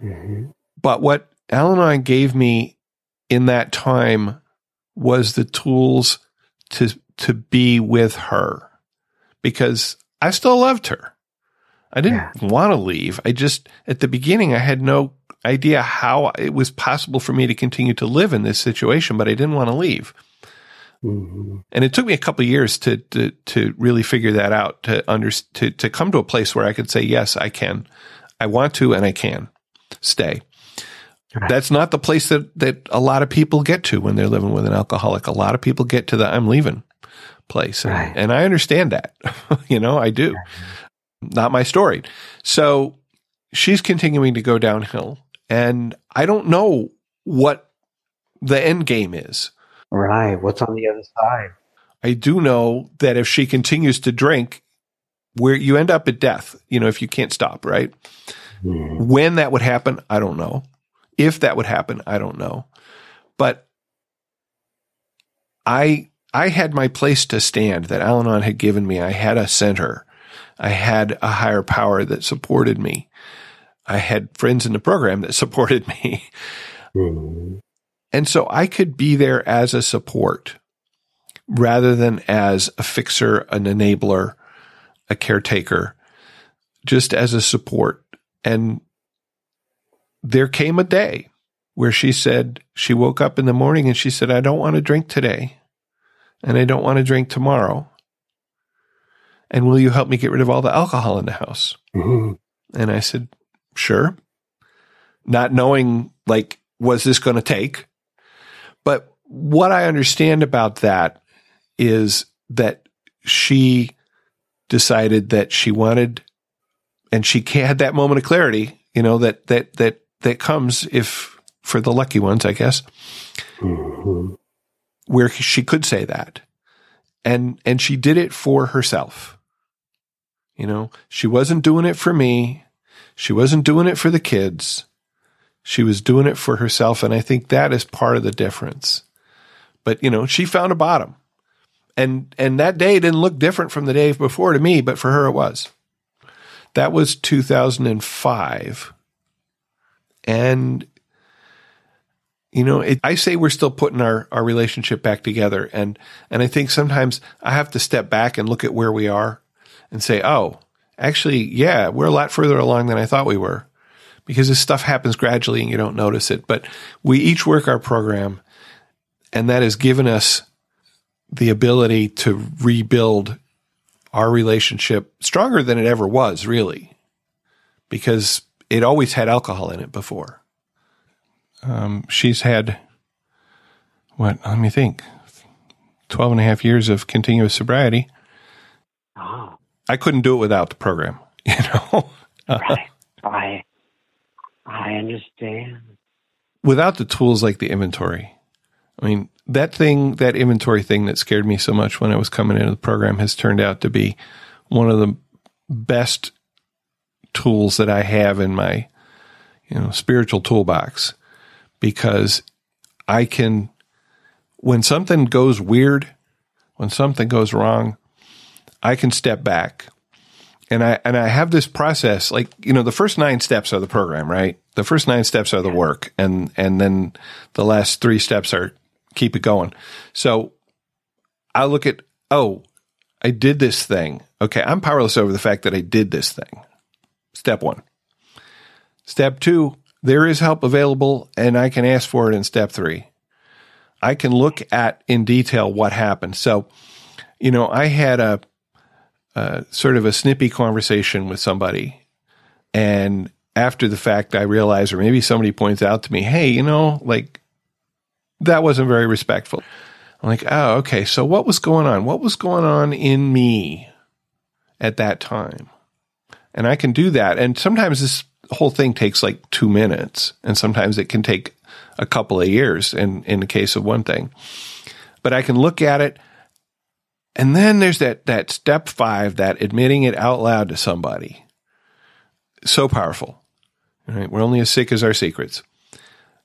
B: Mm-hmm. But what Al Anon gave me in that time was the tools to to be with her because I still loved her. I didn't yeah. want to leave. I just, at the beginning, I had no idea how it was possible for me to continue to live in this situation, but I didn't want to leave. Mm-hmm. And it took me a couple of years to, to, to really figure that out, to under, to, to come to a place where I could say, yes, I can, I want to, and I can stay. Right. That's not the place that, that a lot of people get to when they're living with an alcoholic. A lot of people get to the I'm leaving place. And, right. and I understand that, you know, I do. Right not my story. So she's continuing to go downhill. And I don't know what the end game is.
A: Right. What's on the other side?
B: I do know that if she continues to drink, where you end up at death, you know, if you can't stop, right? Mm. When that would happen, I don't know. If that would happen, I don't know. But I I had my place to stand that Al Anon had given me. I had a center. I had a higher power that supported me. I had friends in the program that supported me. Mm-hmm. And so I could be there as a support rather than as a fixer, an enabler, a caretaker, just as a support. And there came a day where she said, she woke up in the morning and she said, I don't want to drink today and I don't want to drink tomorrow and will you help me get rid of all the alcohol in the house? Mm-hmm. And I said, sure. Not knowing, like, was this going to take? But what I understand about that is that she decided that she wanted, and she had that moment of clarity, you know, that, that, that, that comes if, for the lucky ones, I guess, mm-hmm. where she could say that. And, and she did it for herself. You know, she wasn't doing it for me. She wasn't doing it for the kids. She was doing it for herself. And I think that is part of the difference. But, you know, she found a bottom. And, and that day didn't look different from the day before to me, but for her it was. That was 2005. And, you know, it, I say we're still putting our, our relationship back together. And, and I think sometimes I have to step back and look at where we are and say, oh, actually, yeah, we're a lot further along than I thought we were because this stuff happens gradually and you don't notice it. But we each work our program, and that has given us the ability to rebuild our relationship stronger than it ever was, really, because it always had alcohol in it before. Um, she's had, what, let me think, 12 and a half years of continuous sobriety. Oh. I couldn't do it without the program, you know.
A: right. I I understand.
B: Without the tools like the inventory, I mean, that thing, that inventory thing that scared me so much when I was coming into the program has turned out to be one of the best tools that I have in my, you know, spiritual toolbox because I can, when something goes weird, when something goes wrong, I can step back. And I and I have this process like you know the first nine steps are the program right? The first nine steps are the work. And and then the last three steps are keep it going. So I look at oh I did this thing. Okay I'm powerless over the fact that I did this thing. Step one. Step two there is help available and I can ask for it in step three. I can look at in detail what happened. So you know I had a uh, sort of a snippy conversation with somebody, and after the fact, I realize, or maybe somebody points out to me, "Hey, you know, like that wasn't very respectful." I'm like, "Oh, okay. So what was going on? What was going on in me at that time?" And I can do that. And sometimes this whole thing takes like two minutes, and sometimes it can take a couple of years. In in the case of one thing, but I can look at it and then there's that, that step five, that admitting it out loud to somebody. So powerful. Right? We're only as sick as our secrets.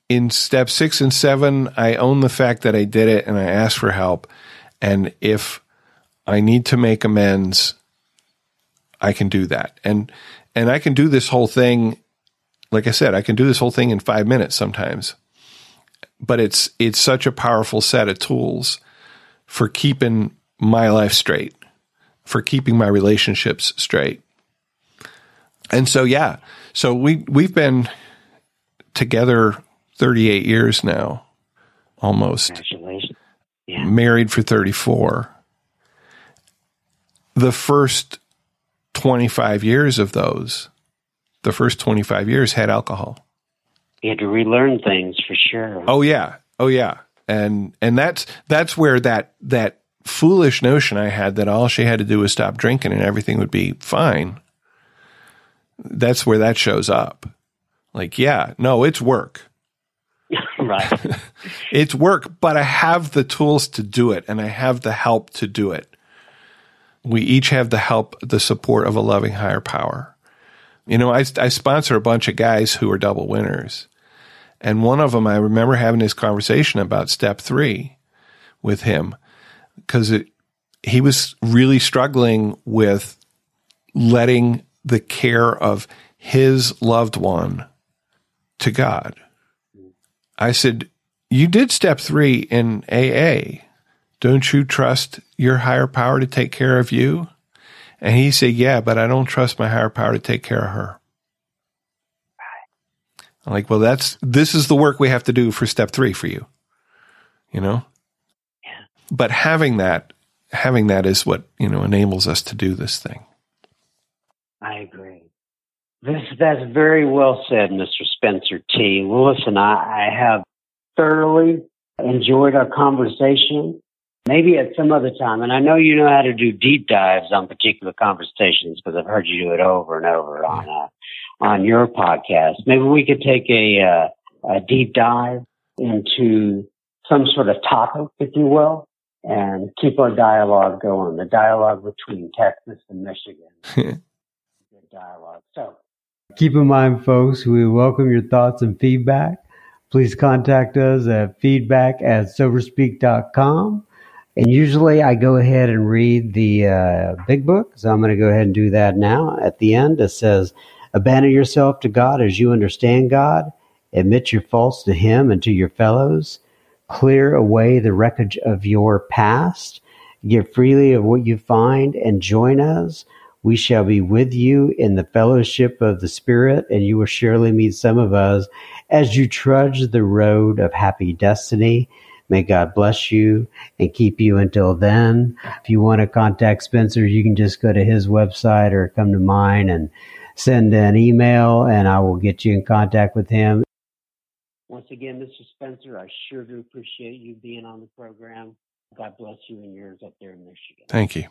B: In step six and seven, I own the fact that I did it and I ask for help. And if I need to make amends, I can do that. And, and I can do this whole thing. Like I said, I can do this whole thing in five minutes sometimes, but it's, it's such a powerful set of tools for keeping my life straight, for keeping my relationships straight. And so, yeah, so we, we've been together 38 years now, almost.
A: Congratulations. Yeah.
B: Married for 34. The first 25 years of those, the first 25 years had alcohol.
A: You had to relearn things for sure.
B: Oh yeah. Oh yeah. And and that's that's where that that foolish notion I had that all she had to do was stop drinking and everything would be fine. That's where that shows up. Like, yeah, no, it's work.
A: right.
B: it's work, but I have the tools to do it and I have the help to do it. We each have the help, the support of a loving higher power. You know, I, I sponsor a bunch of guys who are double winners. And one of them, I remember having this conversation about step three with him because it he was really struggling with letting the care of his loved one to God. I said, You did step three in AA. Don't you trust your higher power to take care of you? And he said, Yeah, but I don't trust my higher power to take care of her. I'm like, Well, that's this is the work we have to do for step three for you. You know? But having that having that is what you know enables us to do this thing.
A: I agree. This that's very well said mr spencer t. Well listen i, I have thoroughly enjoyed our conversation maybe at some other time. And i know you know how to do deep dives on particular conversations because i've heard you do it over and over on uh, on your podcast. Maybe we could take a uh, a deep dive into some sort of topic if you will and keep our dialogue going. The dialogue between Texas and Michigan. Good dialogue. So keep in mind, folks, we welcome your thoughts and feedback. Please contact us at feedback at soberspeak.com. And usually I go ahead and read the uh, big book. So I'm going to go ahead and do that now. At the end, it says, Abandon yourself to God as you understand God. Admit your faults to Him and to your fellows Clear away the wreckage of your past. Give freely of what you find and join us. We shall be with you in the fellowship of the Spirit, and you will surely meet some of us as you trudge the road of happy destiny. May God bless you and keep you until then. If you want to contact Spencer, you can just go to his website or come to mine and send an email, and I will get you in contact with him. Once again, Mr. Spencer, I sure do appreciate you being on the program. God bless you and yours up there in Michigan.
B: Thank you.